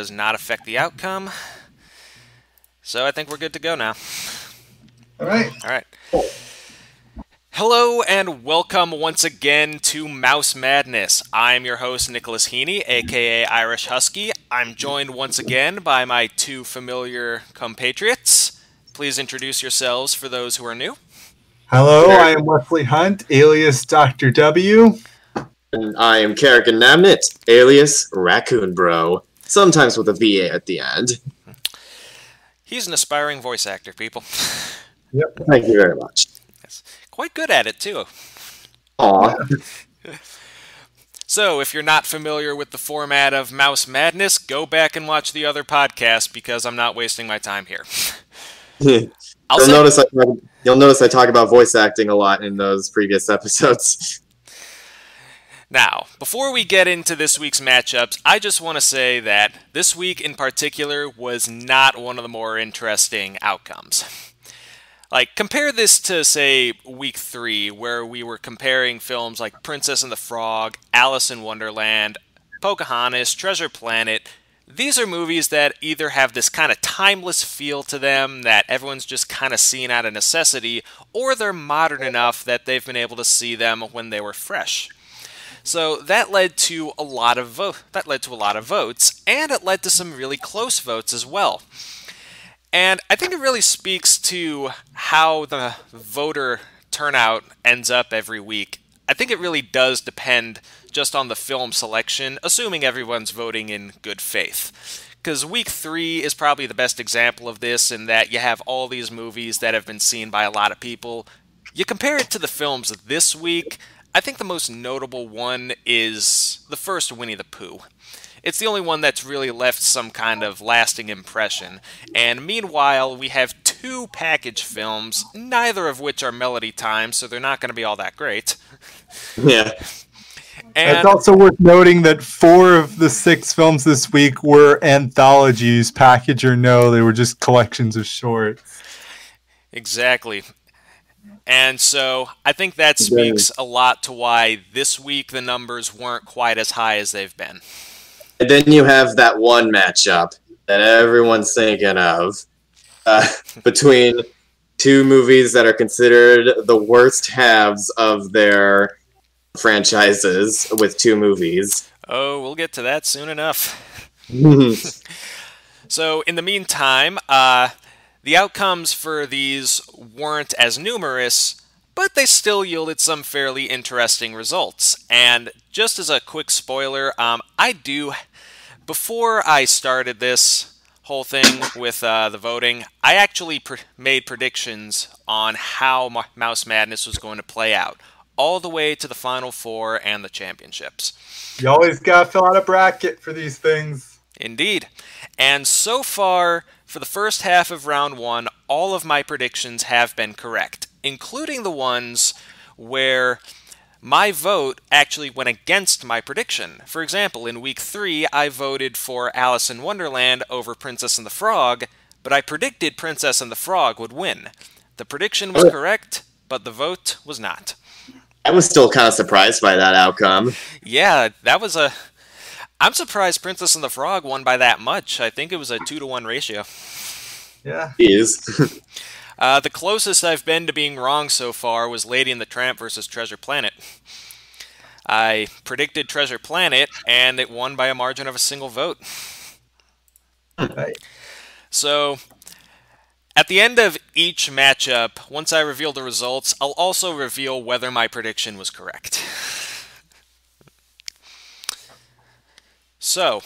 does not affect the outcome. So I think we're good to go now. All right. All right. Hello and welcome once again to Mouse Madness. I'm your host, Nicholas Heaney, aka Irish Husky. I'm joined once again by my two familiar compatriots. Please introduce yourselves for those who are new. Hello, I am Wesley Hunt, alias Dr. W. And I am Kerrigan Namnit, alias Raccoon Bro, sometimes with a VA at the end. He's an aspiring voice actor, people. Yep. Thank you very much. Yes. Quite good at it, too. Aw, So, if you're not familiar with the format of Mouse Madness, go back and watch the other podcast because I'm not wasting my time here. you'll say- notice I you'll notice I talk about voice acting a lot in those previous episodes. Now, before we get into this week's matchups, I just want to say that this week in particular was not one of the more interesting outcomes. Like, compare this to, say, week three, where we were comparing films like Princess and the Frog, Alice in Wonderland, Pocahontas, Treasure Planet. These are movies that either have this kind of timeless feel to them that everyone's just kind of seen out of necessity, or they're modern enough that they've been able to see them when they were fresh. So that led to a lot of vote. That led to a lot of votes, and it led to some really close votes as well. And I think it really speaks to how the voter turnout ends up every week. I think it really does depend just on the film selection, assuming everyone's voting in good faith. Because week three is probably the best example of this, in that you have all these movies that have been seen by a lot of people. You compare it to the films this week, I think the most notable one is the first Winnie the Pooh. It's the only one that's really left some kind of lasting impression. And meanwhile, we have two package films, neither of which are Melody Time, so they're not going to be all that great. yeah. And it's also worth noting that four of the six films this week were anthologies, package or no. They were just collections of shorts. Exactly. And so I think that speaks a lot to why this week the numbers weren't quite as high as they've been. And then you have that one matchup that everyone's thinking of uh, between two movies that are considered the worst halves of their franchises with two movies. Oh, we'll get to that soon enough. So, in the meantime, uh, the outcomes for these weren't as numerous, but they still yielded some fairly interesting results. And just as a quick spoiler, um, I do, before I started this whole thing with uh, the voting, I actually pr- made predictions on how Ma- Mouse Madness was going to play out, all the way to the Final Four and the championships. You always got to fill out a bracket for these things. Indeed. And so far, for the first half of round one, all of my predictions have been correct, including the ones where my vote actually went against my prediction. For example, in week three, I voted for Alice in Wonderland over Princess and the Frog, but I predicted Princess and the Frog would win. The prediction was correct, but the vote was not. I was still kind of surprised by that outcome. Yeah, that was a. I'm surprised Princess and the Frog won by that much. I think it was a two to one ratio. Yeah. Jeez. Uh, the closest I've been to being wrong so far was Lady and the Tramp versus Treasure Planet. I predicted Treasure Planet, and it won by a margin of a single vote. Right. So, at the end of each matchup, once I reveal the results, I'll also reveal whether my prediction was correct. So,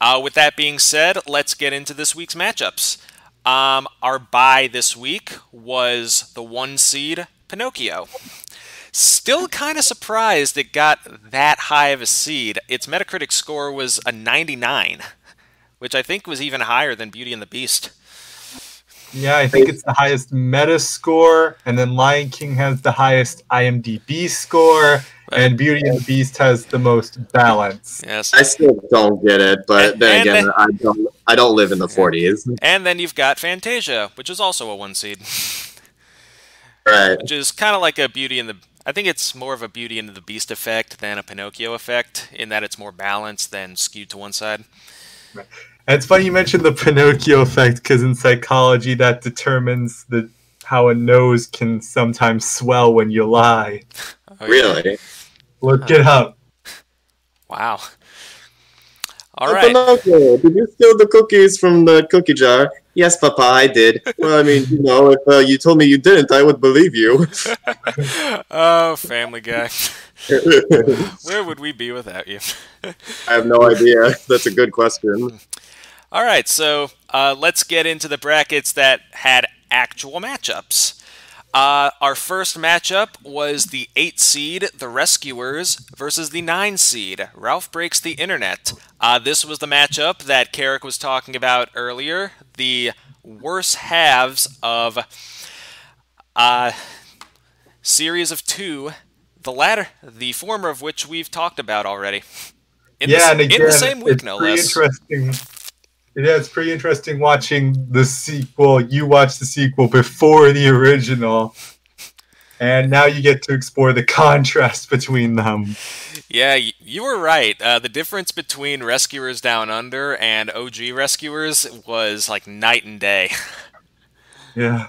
uh, with that being said, let's get into this week's matchups. Um, our bye this week was the one seed Pinocchio. Still kind of surprised it got that high of a seed. Its Metacritic score was a 99, which I think was even higher than Beauty and the Beast. Yeah, I think it's the highest meta score, and then Lion King has the highest IMDb score, and Beauty and the Beast has the most balance. Yes. I still don't get it, but And- then and again, then- I don't. I don't live in the 40s. And then you've got Fantasia, which is also a one seed, Right. which is kind of like a Beauty and the. I think it's more of a Beauty and the Beast effect than a Pinocchio effect, in that it's more balanced than skewed to one side. And it's funny you mentioned the Pinocchio effect because in psychology that determines the how a nose can sometimes swell when you lie. Oh, yeah. Really? Look it up. Wow. All. Pinocchio, did you steal the cookies from the cookie jar? Yes, Papa, I did. Well, I mean, you know, if uh, you told me you didn't, I would believe you. oh, Family Guy. Where would we be without you? I have no idea. That's a good question. All right, so uh, let's get into the brackets that had actual matchups. Uh, our first matchup was the 8 seed, the Rescuers, versus the 9 seed, Ralph Breaks the Internet. Uh, this was the matchup that Carrick was talking about earlier. The worst halves of uh, series of two, the latter, the former of which we've talked about already. In, yeah, the, again, in the same week, no less. interesting. Yeah, it's pretty interesting watching the sequel. You watch the sequel before the original, and now you get to explore the contrast between them. Yeah, you were right. Uh, the difference between Rescuers Down Under and OG Rescuers was like night and day. Yeah.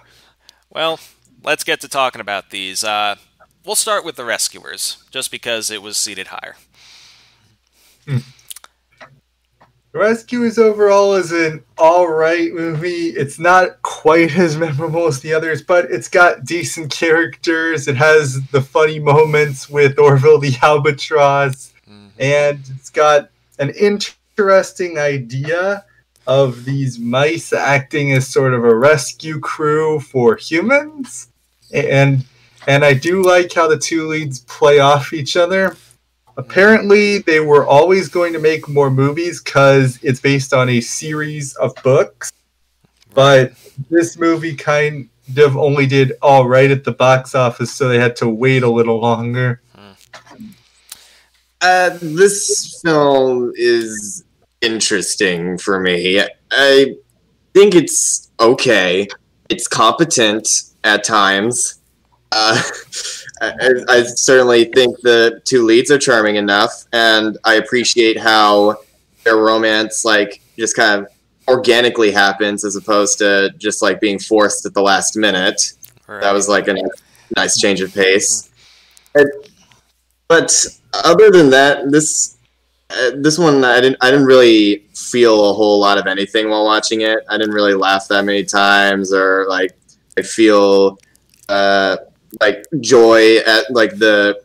well, let's get to talking about these. Uh, we'll start with the Rescuers, just because it was seated higher. Rescuers overall is an alright movie. It's not quite as memorable as the others, but it's got decent characters. It has the funny moments with Orville the Albatross, Mhm. and it's got an interesting idea of these mice acting as sort of a rescue crew for humans. And and I do like how the two leads play off each other. Apparently, they were always going to make more movies because it's based on a series of books. But this movie kind of only did all right at the box office, so they had to wait a little longer. Uh, this film is interesting for me. I think it's okay. It's competent at times. Uh, I, I certainly think the two leads are charming enough, and I appreciate how their romance, like, just kind of organically happens as opposed to just like being forced at the last minute. Right. That was like a nice change of pace. And- but other than that, this uh, this one I didn't I didn't really feel a whole lot of anything while watching it. I didn't really laugh that many times or like I feel uh, like joy at like the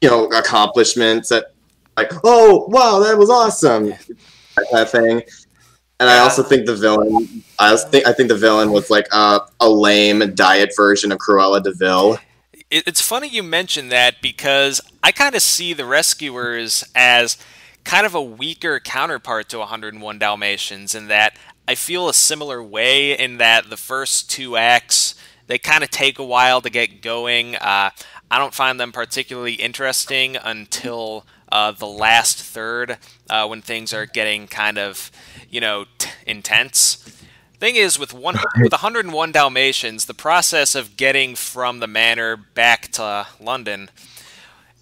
you know accomplishments that like oh wow that was awesome that thing. And I also think the villain. I think I think the villain was like a, a lame diet version of Cruella de Vil. It, it's funny you mentioned that because I kind of see the Rescuers as kind of a weaker counterpart to 101 Dalmatians in that I feel a similar way in that the first two acts they kind of take a while to get going. Uh, I don't find them particularly interesting until uh, the last third uh, when things are getting kind of you know t- intense. Thing is, with one with 101 Dalmatians, the process of getting from the manor back to London,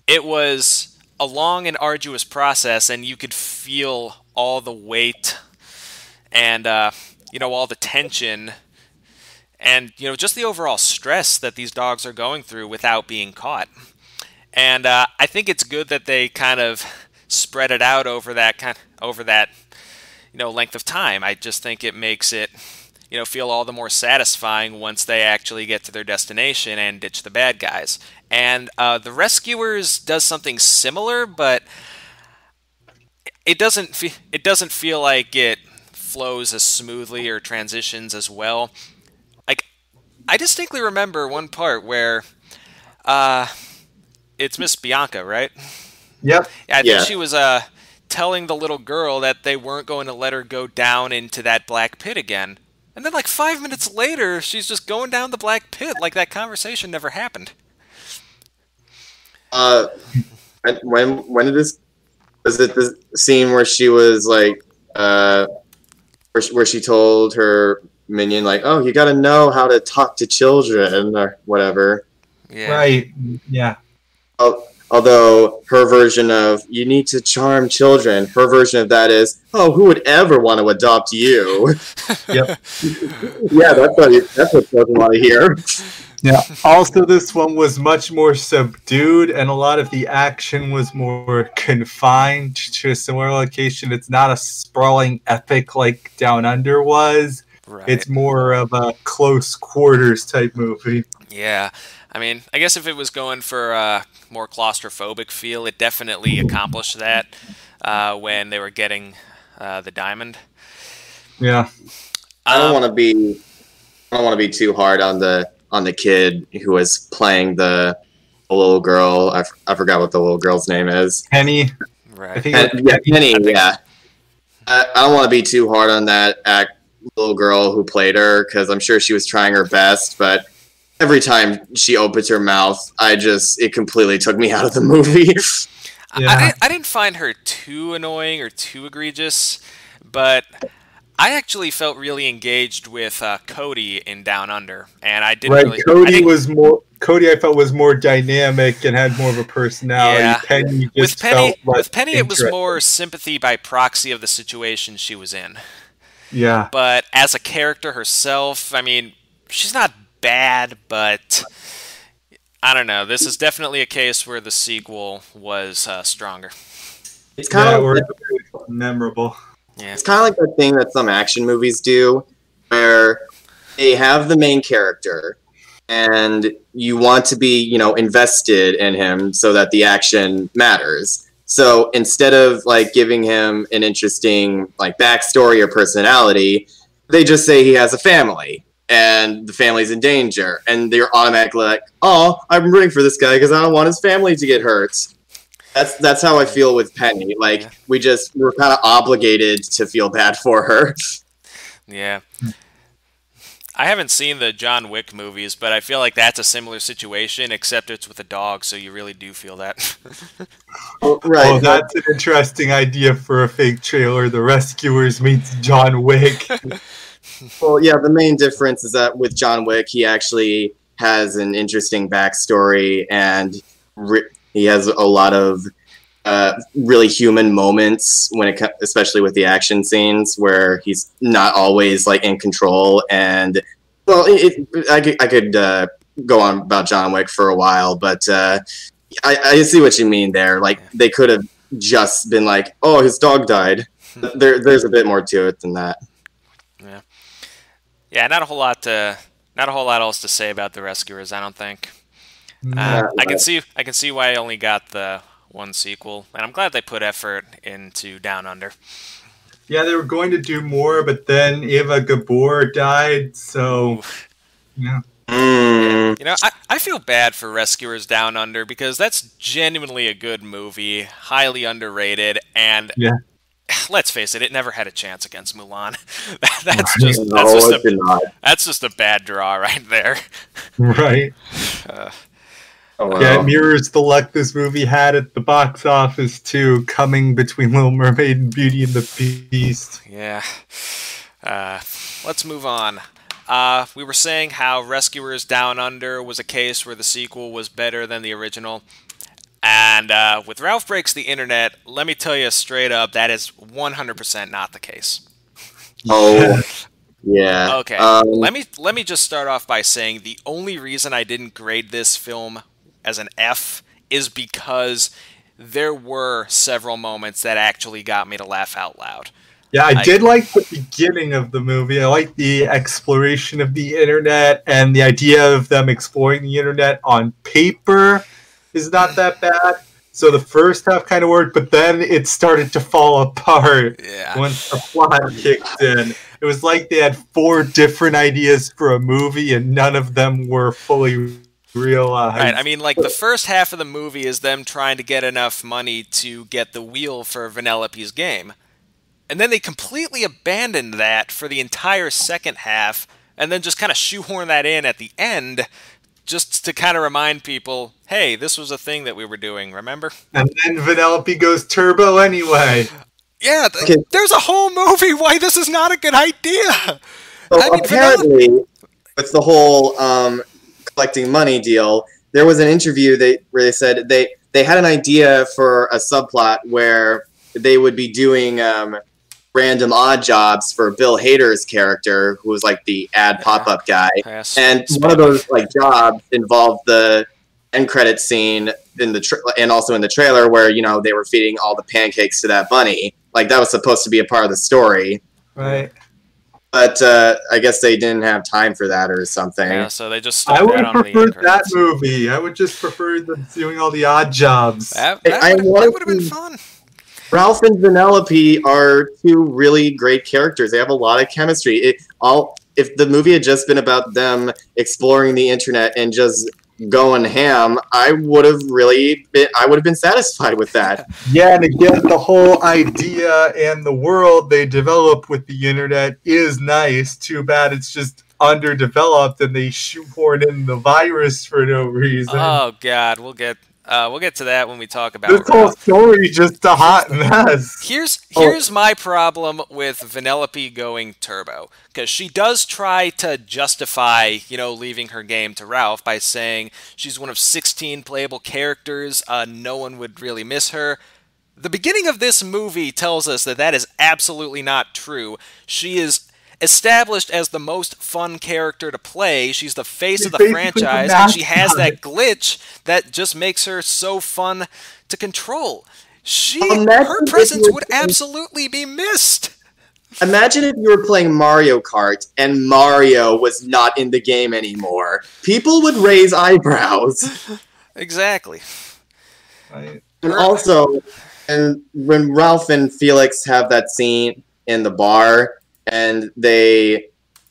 it was a long and arduous process, and you could feel all the weight and uh, you know all the tension and you know just the overall stress that these dogs are going through without being caught. And uh, I think it's good that they kind of spread it out over that kind over that you know length of time. I just think it makes it you know feel all the more satisfying once they actually get to their destination and ditch the bad guys. And uh, the rescuers does something similar, but it doesn't fe- it doesn't feel like it flows as smoothly or transitions as well. Like I distinctly remember one part where uh it's Miss Bianca, right? Yep. Yeah, I think Yeah. she was uh telling the little girl that they weren't going to let her go down into that black pit again. And then like 5 minutes later, she's just going down the black pit like that conversation never happened. Uh, when when did this was it the scene where she was like uh where she, where she told her minion like oh you got to know how to talk to children or whatever Yeah. Right. Yeah. oh Although her version of "you need to charm children," her version of that is, "Oh, who would ever want to adopt you?" Yep. yeah, that's what you, that's what doesn't want to hear. Yeah. Also, this one was much more subdued, and a lot of the action was more confined to a similar location. It's not a sprawling epic like Down Under was. Right. It's more of a close quarters type movie. Yeah. I mean, I guess if it was going for a more claustrophobic feel, it definitely accomplished that uh, when they were getting uh, the diamond. Yeah. I don't Um, want to be I don't want to be too hard on the on the kid who was playing the, the little girl. I, f- I forgot what the little girl's name is. Penny. I Right. think And, yeah, Penny. I think Yeah, I, I don't want to be too hard on that act, little girl who played her because I'm sure she was trying her best, but every time she opens her mouth, I just it completely took me out of the movie. I- Yeah. I, didn't, I didn't find her too annoying or too egregious, but I actually felt really engaged with uh, Cody in Down Under, and I didn't right. really. I Cody think was more. Cody, I felt was more dynamic and had more of a personality. Yeah. Penny just with Penny, felt with Penny, it was more sympathy by proxy of the situation she was in. Yeah. But as a character herself, I mean, she's not bad, but I don't know. This is definitely a case where the sequel was uh, stronger. It's kind yeah, of or memorable. Yeah. It's kind of like that thing that some action movies do, where they have the main character, and you want to be, you know, invested in him so that the action matters. So instead of like giving him an interesting like backstory or personality, they just say he has a family and the family's in danger, and they're automatically like, "Oh, I'm rooting for this guy because I don't want his family to get hurt." That's that's how I feel with Penny. Like Yeah. we just we're kind of obligated to feel bad for her. Yeah. I haven't seen the John Wick movies, but I feel like that's a similar situation, except it's with a dog, so you really do feel that. right. Oh, that's an interesting idea for a fake trailer. The Rescuers meets John Wick. Well, yeah. The main difference is that with John Wick, he actually has an interesting backstory, and re- he has a lot of uh, really human moments when it, especially with the action scenes, where he's not always like in control. And well, it, it, I could, I could uh, go on about John Wick for a while, but uh, I, I see what you mean there. Like they could have just been like, "Oh, his dog died." There, there's a bit more to it than that. yeah, yeah. not a whole lot to, not a whole lot else to say about the Rescuers. I don't think. Uh, I can see, I can see why I only got the one sequel, and I'm glad they put effort into Down Under. yeah, they were going to do more, but then Eva Gabor died, so yeah. Mm. You know, I, I feel bad for Rescuers Down Under because that's genuinely a good movie, highly underrated, and Yeah. let's face it, it never had a chance against Mulan. that's just No, that's just a that's just a bad draw right there. Right. Uh, Oh, well. Yeah, it mirrors the luck this movie had at the box office too, coming between Little Mermaid and Beauty and the Beast. yeah. Uh, let's move on. Uh, we were saying how Rescuers Down Under was a case where the sequel was better than the original. And uh, with Ralph Breaks the Internet, let me tell you straight up, that is 100% not the case. Oh, yeah. Okay. Um, let me let me just start off by saying the only reason I didn't grade this film as an F is because there were several moments that actually got me to laugh out loud. Yeah, I I- did like the beginning of the movie. I like the exploration of the internet and the idea of them exploring the internet on paper is not that bad. So the first half kind of worked, but then it started to fall apart Yeah. once the plot kicked in. It was like they had four different ideas for a movie and none of them were fully realized. Right. I mean, like the first half of the movie is them trying to get enough money to get the wheel for Vanellope's game, and then they completely abandoned that for the entire second half, and then just kind of shoehorn that in at the end, just to kind of remind people, hey, this was a thing that we were doing. Remember? and then Vanellope goes turbo anyway. Yeah. th- Okay. There's a whole movie why this is not a good idea. So I mean, apparently, with the whole um, collecting money deal, there was an interview they where they said they they had an idea for a subplot where they would be doing um, random odd jobs for Bill Hader's character, who was like the ad pop up guy. Pass. And one of those like jobs involved the end credit scene in the tra- and also in the trailer where you know they were feeding all the pancakes to that bunny. Like that was supposed to be a part of the story, Right. But uh, I guess they didn't have time for that or something. Yeah, so they just I would that have preferred that movie. I would just prefer them doing all the odd jobs. That, that I would have been fun. Ralph and Vanellope are two really great characters. They have a lot of chemistry. It all if the movie had just been about them exploring the internet and just going ham, I would have really been I would have been satisfied with that. Yeah, and again, the whole idea and the world they develop with the internet is nice. Too bad it's just underdeveloped and they shoehorn in the virus for no reason. Oh God, we'll get uh, we'll get to that when we talk about. this whole story just a hot mess. Here's Oh. here's my problem with Vanellope going turbo because she does try to justify you know leaving her game to Ralph by saying she's one of 16 playable characters. Uh, no one would really miss her. The beginning of this movie tells us that that is absolutely not true. She is established as the most fun character to play. She's the face She's of the basically the franchise, and she has that glitch that just makes her so fun to control. She Imagine her presence would absolutely be missed. Imagine if you were playing Mario Kart and Mario was not in the game anymore. People would raise eyebrows. Exactly. Right. And also, and when Ralph and Felix have that scene in the bar, and they,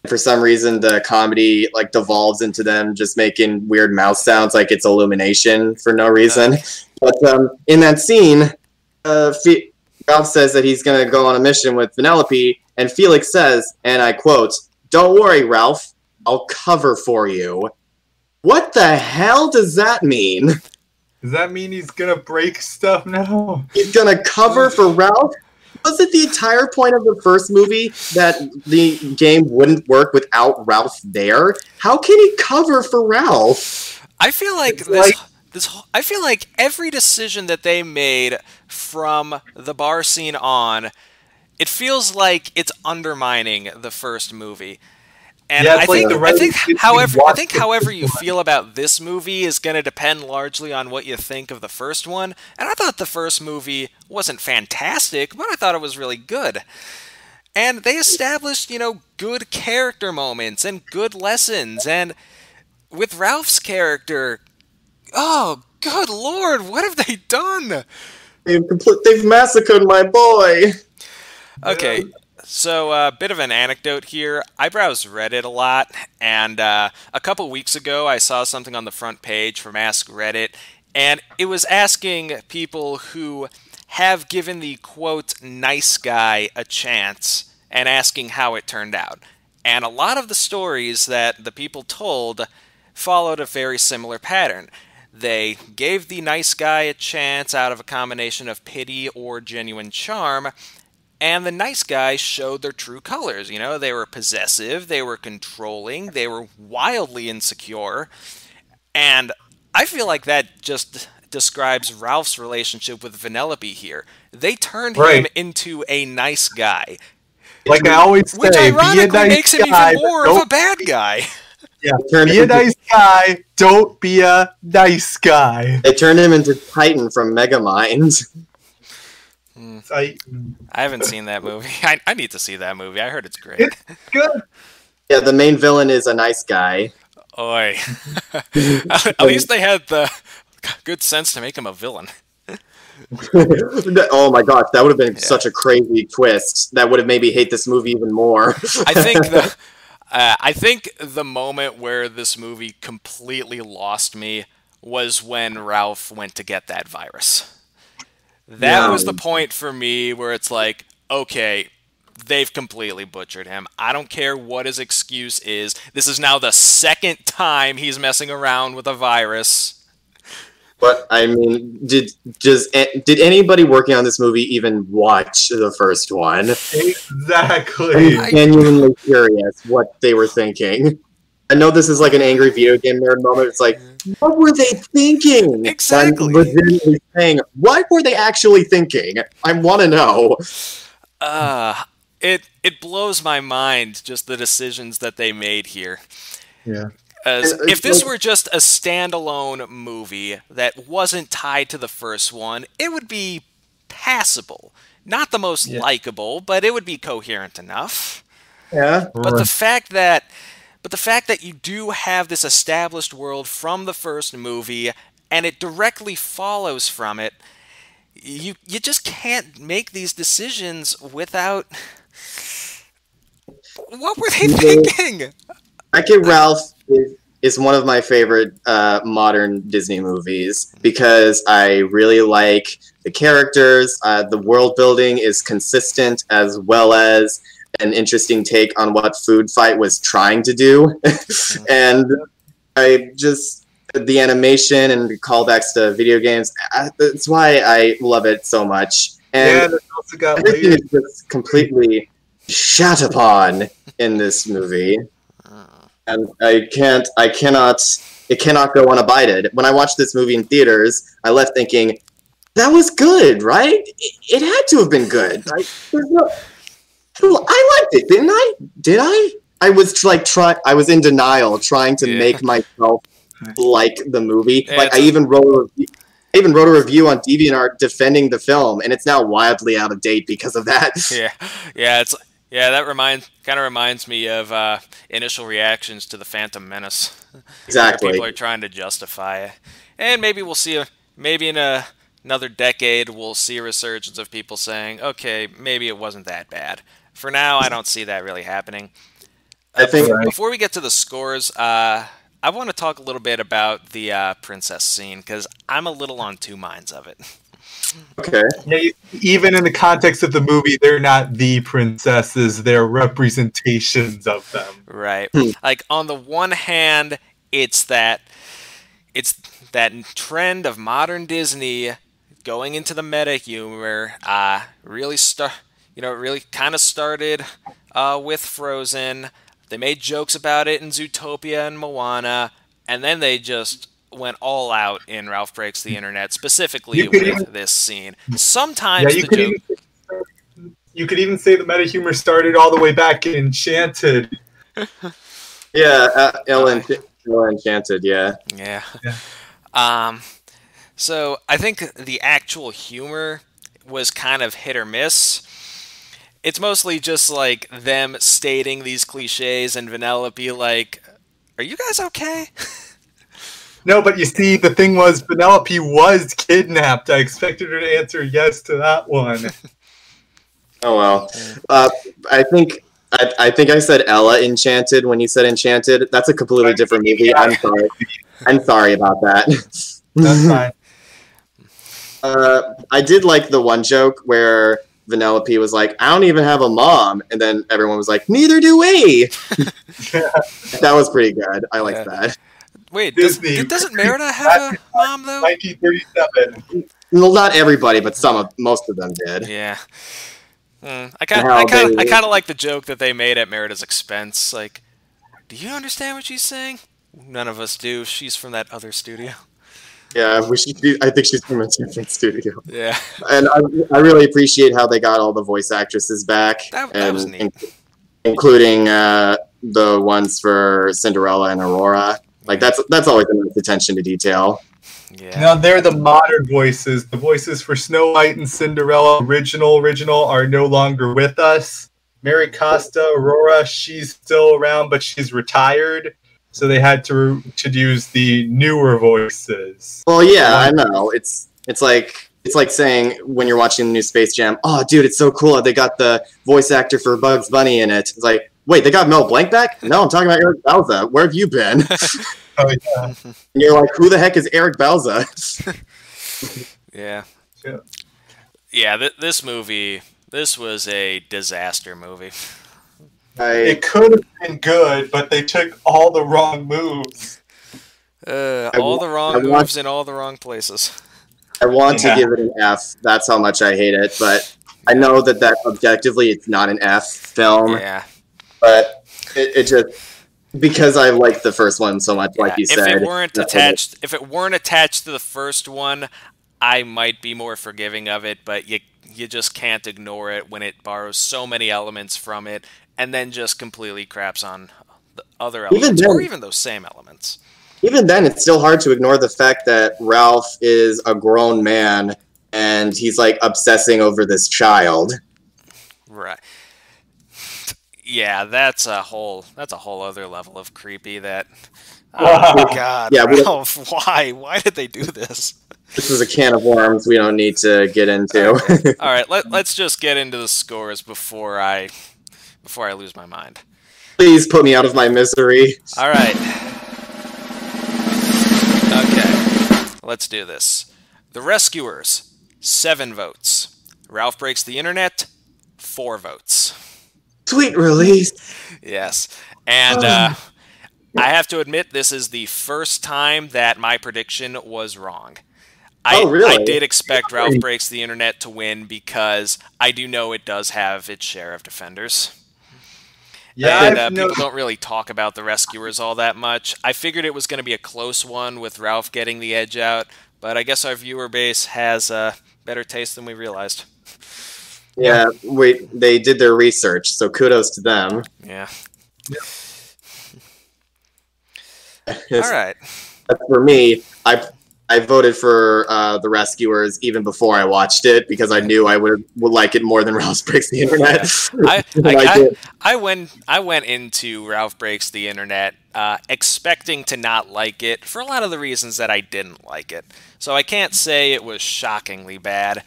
for some reason, the comedy like devolves into them just making weird mouth sounds like it's illumination for no reason. But um, in that scene, uh, Fe- Ralph says that he's going to go on a mission with Vanellope, and Felix says, and I quote, "Don't worry, Ralph, I'll cover for you." What the hell does that mean? Does that mean he's gonna break stuff now? He's gonna cover for Ralph. Was it the entire point of the first movie that the game wouldn't work without Ralph there? How can he cover for Ralph? I feel like It's this like- this I feel like every decision that they made from the bar scene on it feels like it's undermining the first movie. And Yeah, I it's like think the I think however I think however you feel about this movie is going to depend largely on what you think of the first one. And I thought the first movie wasn't fantastic, but I thought it was really good. And they established, you know, good character moments and good lessons and with Ralph's character, oh, good lord, what have they done? They've, compl- they've massacred my boy. Okay, so a uh, bit of an anecdote here. I browse Reddit a lot, and uh, a couple weeks ago I saw something on the front page from Ask Reddit, and it was asking people who have given the quote nice guy a chance and asking how it turned out. And a lot of the stories that the people told followed a very similar pattern. They gave the nice guy a chance out of a combination of pity or genuine charm, and the nice guys showed their true colors. You know, they were possessive, they were controlling, they were wildly insecure. And I feel like that just describes Ralph's relationship with Vanellope here. They turned him into a nice guy, Like I always which say, be a ironically nice makes him guy, even more of a bad guy. Yeah, Turned be him a into- nice guy. Don't be a nice guy. They turned him into Tighten from Megamind. I, I haven't seen that movie. I, I need to see that movie. I heard it's great. It's good. Yeah, the main villain is a nice guy. Oi. At least they had the good sense to make him a villain. oh my gosh, that would have been Yeah. such a crazy twist. That would have made me hate this movie even more. I think the uh, I think the moment where this movie completely lost me was when Ralph went to get that virus. That Yeah. was the point for me where it's like, okay, they've completely butchered him. I don't care what his excuse is. This is now the second time he's messing around with a virus. But I mean, did does did anybody working on this movie even watch the first one? Exactly. I'm genuinely curious what they were thinking. I know this is like an angry video game nerd moment. It's like, what were they thinking? Exactly. I'm legitimately saying, what were they actually thinking? I want to know. Uh, it it blows my mind just the decisions that they made here. Yeah. As And, uh, if this like- were just a standalone movie that wasn't tied to the first one, it would be passable. Not the most Yeah. likable, but it would be coherent enough. Yeah. But the fact that but the fact that you do have this established world from the first movie and it directly follows from it, you you just can't make these decisions without What were they thinking? Wreck-It Ralph is, is one of my favorite uh, modern Disney movies because I really like the characters. Uh, the world building is consistent as well as an interesting take on what Food Fight was trying to do. and I just, the animation and callbacks to video games, I, that's why I love it so much. yeah, And they also got everything is just completely shat upon in this movie and I can't, I cannot, it cannot go unabated. When I watched this movie in theaters, I left thinking that was good, right? It, it had to have been good. Like, there's no, I liked it, didn't I? Did I? I was like trying. I was in denial, trying to Yeah. make myself like the movie. Yeah, like I even wrote. A review, I even wrote a review on DeviantArt defending the film, and it's now wildly out of date because of that. Yeah, yeah, it's yeah. That reminds kind of reminds me of uh, initial reactions to the Phantom Menace. exactly. People are trying to justify it, and maybe we'll see. A, maybe in a, another decade, we'll see a resurgence of people saying, "Okay, maybe it wasn't that bad." For now, I don't see that really happening. I think Right. Before we get to the scores, uh, I want to talk a little bit about the uh, princess scene because I'm a little on two minds of it. okay. Yeah, even in the context of the movie, they're not the princesses; they're representations of them. Right. Hmm. Like on the one hand, it's that it's that trend of modern Disney going into the meta humor. Uh, really start, you know, it really kind of started uh, with Frozen. They made jokes about it in Zootopia and Moana, and then they just went all out in Ralph Breaks the Internet, specifically with even- this scene. Sometimes Yeah, you the could joke. even you could even say the meta humor started all the way back in Enchanted. Yeah, uh, Ella, Ella Enchanted. Yeah. Yeah. Yeah. Um, so I think the actual humor was kind of hit or miss. It's mostly just like them stating these cliches and Vanellope like, "Are you guys okay?" No, but you see, the thing was, Penelope was kidnapped. I expected her to answer yes to that one. Oh well. Uh, I think I, I think I said Ella Enchanted when you said Enchanted. That's a completely different movie. I'm sorry. I'm sorry about that. That's fine. Uh, I did like the one joke where Vanellope was like, "I don't even have a mom," and then everyone was like, "Neither do we." that was pretty good. I like Yeah. that. Wait, does, Disney. did- doesn't Merida have a mom though? 1937. Well, not everybody, but some of most of them did. Yeah. Hmm, I kind How I kind they- I kind of like the joke that they made at Merida's expense. Like, do you understand what she's saying? None of us do. She's from that other studio. Yeah, we should. Be, I think she's from a different studio. Yeah. and I, I really appreciate how they got all the voice actresses back, That- that and was neat. in- including uh, the ones for Cinderella and Aurora. Like that's that's always a nice attention to detail. Yeah. Now they're the modern voices. The voices for Snow White and Cinderella, original, original, are no longer with us. Mary Costa, Aurora, she's still around, but she's retired. So they had to to use the newer voices. Well, yeah, I know. It's it's like it's like saying when you're watching the new Space Jam, oh, dude, it's so cool. How they got the voice actor for Bugs Bunny in it. It's like, wait, they got Mel Blanc back? No, I'm talking about Eric Bauza. Where have you been? Oh, yeah. and you're like, who the heck is Eric Bauza? Yeah. Yeah. Yeah, th- this movie, this was a disaster movie. I, It could have been good, but they took all the wrong moves. Uh, all wa- the wrong I want- moves in all the wrong places. I want Yeah. to give it an F. That's how much I hate it. But I know that that objectively it's not an F film. Yeah. But it, it just because I liked the first one so much, like Yeah, you if said. it weren't that's what attached, if it weren't attached to the first one, I might be more forgiving of it. But you you just can't ignore it when it borrows so many elements from it, and then just completely craps on the other Even elements, or even those same elements. even then, it's still hard to ignore the fact that Ralph is a grown man and he's like obsessing over this child. Right. Yeah, that's a whole that's a whole other level of creepy. That Wow. oh God, Yeah, we- why why did they do this? This is a can of worms we don't need to get into. All right, let, let's just get into the scores before I before I lose my mind. Please put me out of my misery. All right. Okay, let's do this. The Rescuers, seven votes. Ralph Breaks the Internet, four votes. Sweet release. Yes. And uh, I have to admit, this is the first time that my prediction was wrong. I, Oh, really? I did expect Ralph Breaks the Internet to win because I do know it does have its share of defenders. Yeah, and uh, people don't really talk about the rescuers all that much. I figured it was going to be a close one with Ralph getting the edge out, but I guess our viewer base has uh, better taste than we realized. Yeah, wait, they did their research, so kudos to them. Yeah. All right. As for me, I I voted for uh, the Rescuers even before I watched it because I knew I would would like it more than Ralph Breaks the Internet. I, I, I. I went I went into Ralph Breaks the Internet uh, expecting to not like it for a lot of the reasons that I didn't like it. So I can't say it was shockingly bad.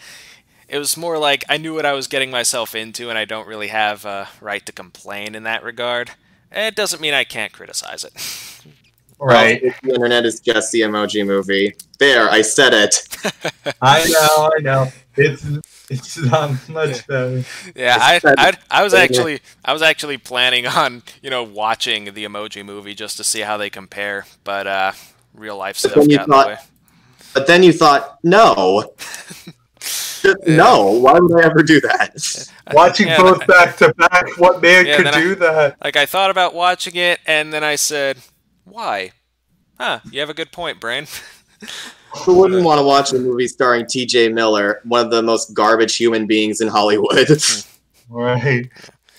It was more like I knew what I was getting myself into, and I don't really have a right to complain in that regard. It doesn't mean I can't criticize it. right. Ralph the Internet is just the emoji movie. There, I said it. I know, I know. It's it's not much better. Yeah, I, It's- I, I was actually I was actually planning on you know watching the Emoji Movie just to see how they compare, but uh, real life But stuff then you got in the thought- way. But then you thought, no. Just Yeah. No, why would I ever do that? Watching Yeah, both back to back, what man Yeah, could then I- do that? Like I thought about watching it, and then I said, "Why? Huh? You have a good point, brain." Who wouldn't want to watch a movie starring T.J. Miller, one of the most garbage human beings in Hollywood? Right.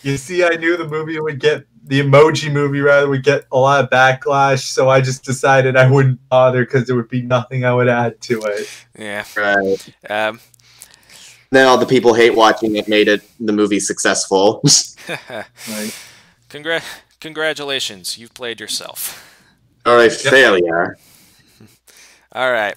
You see, I knew the movie would get the emoji movie rather would get a lot of backlash, so I just decided I wouldn't bother because there would be nothing I would add to it. yeah. right. Um, Then all the people hate watching it made it the movie successful. Right. congra- congratulations, you've played yourself. All right, failure. All right.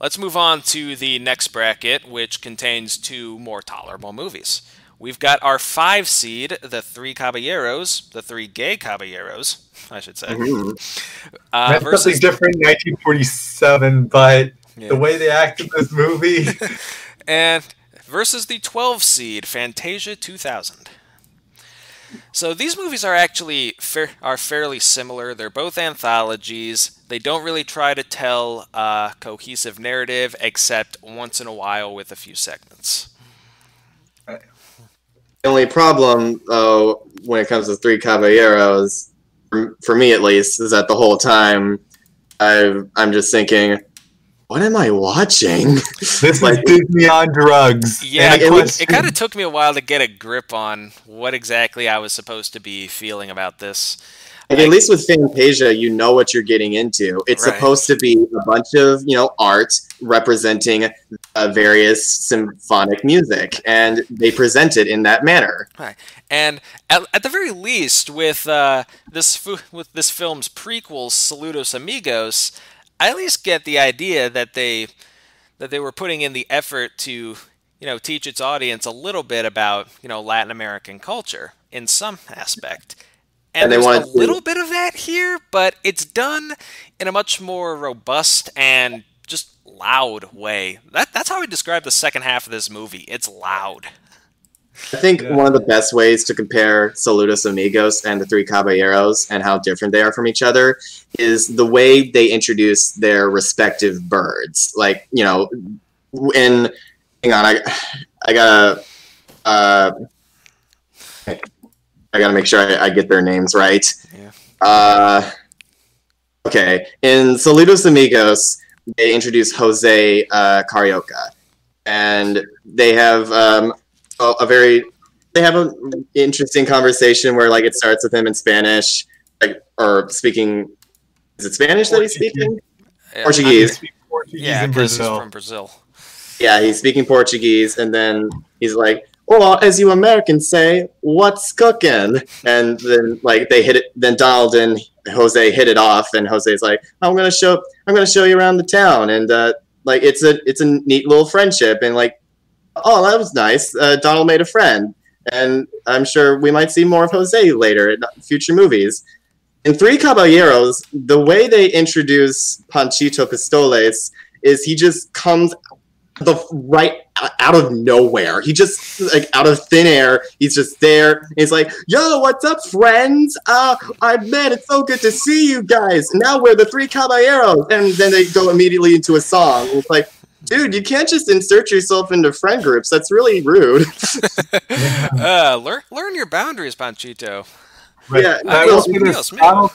Let's move on to the next bracket, which contains two more tolerable movies. We've got our five seed, the three caballeros, the three gay caballeros, I should say, Mhm. uh, That's versus something different in 1947, but Yeah. the way they act in this movie, and versus the 12 seed Fantasia 2000. So these movies are actually fair, are fairly similar. They're both anthologies. They don't really try to tell a cohesive narrative, except once in a while with a few segments. The only problem, though, when it comes to Three Caballeros, for, me at least, is that the whole time I've, I'm just thinking, what am I watching? this is Like- Disney on drugs. Yeah, And it, I it, kind of took me a while to get a grip on what exactly I was supposed to be feeling about this. Like, at least with Fantasia, you know what you're getting into. It's Right. supposed to be a bunch of you know art representing uh, various symphonic music, and they present it in that manner. Right, And at, at the very least, with uh, this fu- with this film's prequel, Saludos Amigos, I at least get the idea that they that they were putting in the effort to you know teach its audience a little bit about you know Latin American culture in some aspect. And, And they there's a to- little bit of that here, but it's done in a much more robust and just loud way. That, that's how I describe the second half of this movie. It's loud. I think Yeah. one of the best ways to compare Saludos Amigos and the Three Caballeros and how different they are from each other is the way they introduce their respective birds. Like, you know, in hang on, I I gotta uh, I gotta make sure I, I get their names right. Yeah. Uh, okay, in Saludos Amigos, they introduce Jose uh, Carioca, and they have um, a, a very they have an interesting conversation where like it starts with him in Spanish, like or speaking. Is it Spanish that he's speaking? Yeah, Portuguese. They speak Portuguese Yeah, in 'cause he's Brazil. from Brazil. Yeah, he's speaking Portuguese, and then he's like, "Well, as you Americans say, what's cooking?" And then like they hit it. Then Donald and Jose hit it off, and Jose's like, "I'm gonna show, I'm gonna show you around the town," and uh, like it's a it's a neat little friendship, and like, oh, that was nice. Uh, Donald made a friend, and I'm sure we might see more of Jose later in future movies. In Three Caballeros, the way they introduce Panchito Pistoles is he just comes the right out of nowhere. He just like out of thin air. He's just there. He's like, "Yo, what's up, friends? Uh, I man, it's so good to see you guys. Now we're the three caballeros." And then they go immediately into a song. It's like, dude, you can't just insert yourself into friend groups. That's really rude. Uh, learn learn your boundaries, Panchito. Right. Yeah, I Dios will say míos, this. Donald,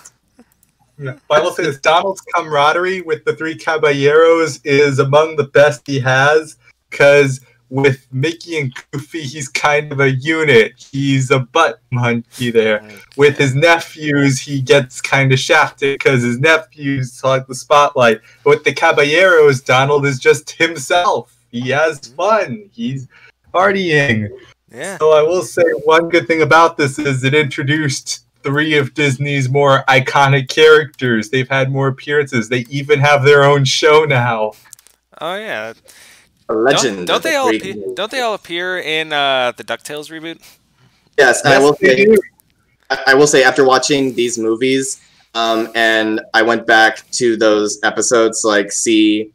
Yeah, I will say this, Donald's camaraderie with the three caballeros is among the best he has, because with Mickey and Goofy, he's kind of a unit. He's a butt monkey there. With his nephews, he gets kind of shafted because his nephews hog the spotlight. But with the caballeros, Donald is just himself. He has mm-hmm. fun. He's partying. Yeah. So I will say one good thing about this is it introduced three of Disney's more iconic characters. They've had more appearances. They even have their own show now. Oh yeah. A Don't, legend. don't they all appear, don't they all appear in uh, the Ducktales reboot? Yes, and I will say. I I will say after watching these movies, um, and I went back to those episodes like see,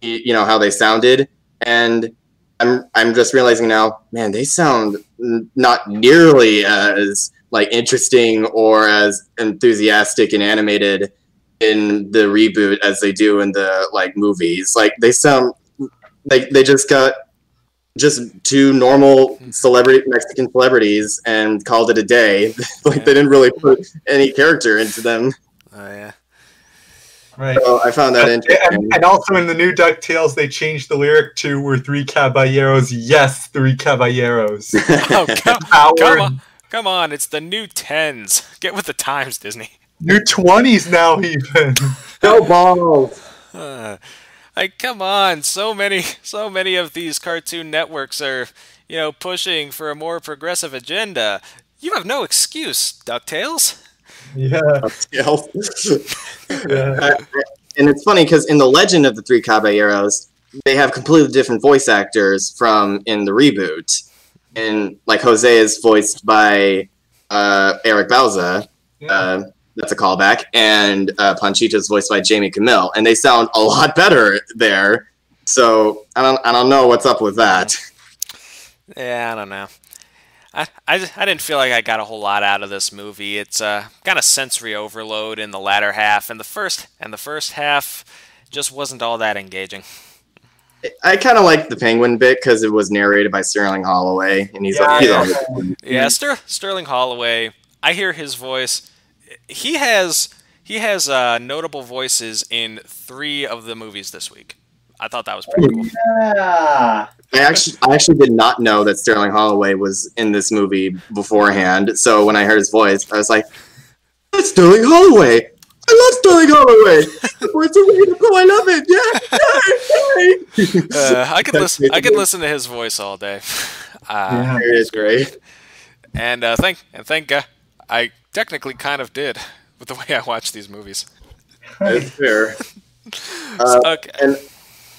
you know, how they sounded, and I'm I'm just realizing now, man, they sound n- not nearly as like interesting or as enthusiastic and animated in the reboot as they do in the like movies. Like they sound like they just got just two normal celebrity Mexican celebrities and called it a day. like they didn't really put any character into them. Oh yeah. Right. So I found that And, interesting. and also in the new DuckTales, they changed the lyric to We're three caballeros. Yes, three caballeros. Oh come, come on, come on! It's the new tens. Get with the times, Disney. New 20s now, even. no balls. Uh, like, come on! So many, so many of these cartoon networks are, you know, pushing for a more progressive agenda. You have no excuse, Ducktales. Yeah. yeah. and it's funny because in the Legend of the Three Caballeros, they have completely different voice actors from in the reboot. And like Jose is voiced by uh, Eric Bauza. Yeah. Uh, that's a callback. And uh, Panchito is voiced by Jaime Camil, and they sound a lot better there. So I don't, I don't know what's up with that. Yeah, I don't know. I, I, I didn't feel like I got a whole lot out of this movie. It's uh, kind of sensory overload in the latter half, and the first and the first half just wasn't all that engaging. I kind of like the penguin bit because it was narrated by Sterling Holloway, and he's Yeah, he's yeah. Yeah, Ster- Sterling Holloway. I hear his voice. He has he has uh, notable voices in three of the movies this week. I thought that was pretty cool. Yeah. I actually, I actually did not know that Sterling Holloway was in this movie beforehand. So when I heard his voice, I was like, "That's Sterling Holloway! I love Sterling Holloway! Where's the way to go? I love it! Yeah, yeah, yeah. Uh, I could listen. I could listen to his voice all day. Uh, Yeah. It is great. And uh, thank and thank uh, I technically kind of did with the way I watch these movies. It's fair. Uh, okay. and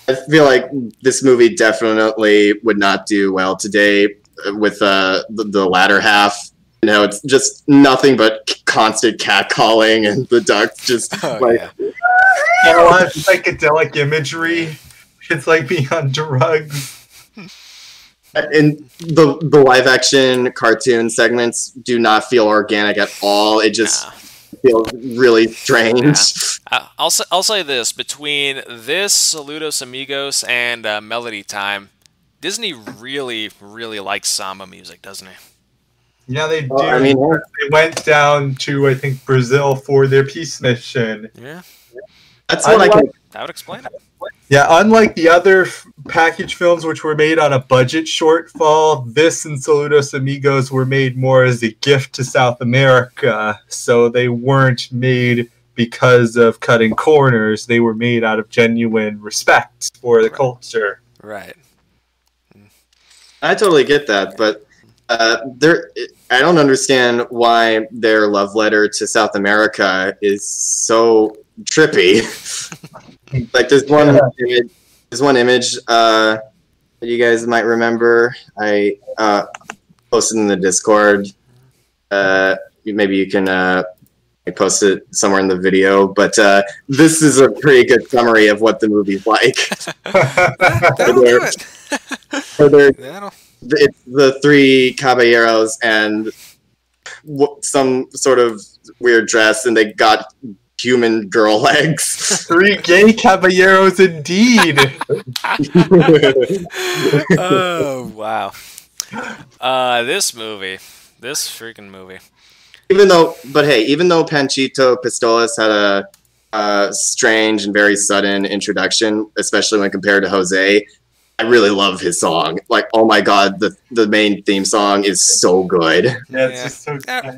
I feel like this movie definitely would not do well today with uh, the, the latter half. You know, it's just nothing but constant catcalling and the ducks just Oh, like yeah. A lot of psychedelic imagery. It's like being on drugs. And the the live action cartoon segments do not feel organic at all. It just Nah. feels really strange. Uh, I'll say, I'll say this: between this Saludos Amigos and uh, Melody Time, Disney really, really likes samba music, doesn't he? Yeah, they do. Well, I mean, they went down to I think Brazil for their peace mission. Yeah, that's what I Unlike- can. that would explain it. Yeah, unlike the other f- package films which were made on a budget shortfall, this and Saludos Amigos were made more as a gift to South America. So they weren't made because of cutting corners. They were made out of genuine respect for the culture. Right. I totally get that, but uh, there, I don't understand why their love letter to South America is so trippy. like there's one Yeah. image, there's one image uh, that you guys might remember. I uh, posted in the Discord. Uh, maybe you can uh, post it somewhere in the video, but uh, this is a pretty good summary of what the movie's like. That'll do it. So there, it's the three caballeros and w- some sort of weird dress, and they got human girl legs. Three gay caballeros indeed. oh wow. Uh, this movie, this freaking movie. even though, but hey, even though Panchito Pistoles had a, a strange and very sudden introduction, especially when compared to Jose, I really love his song. Like, oh my god, the the main theme song is so good. Yeah, it's Yeah. just so Yeah.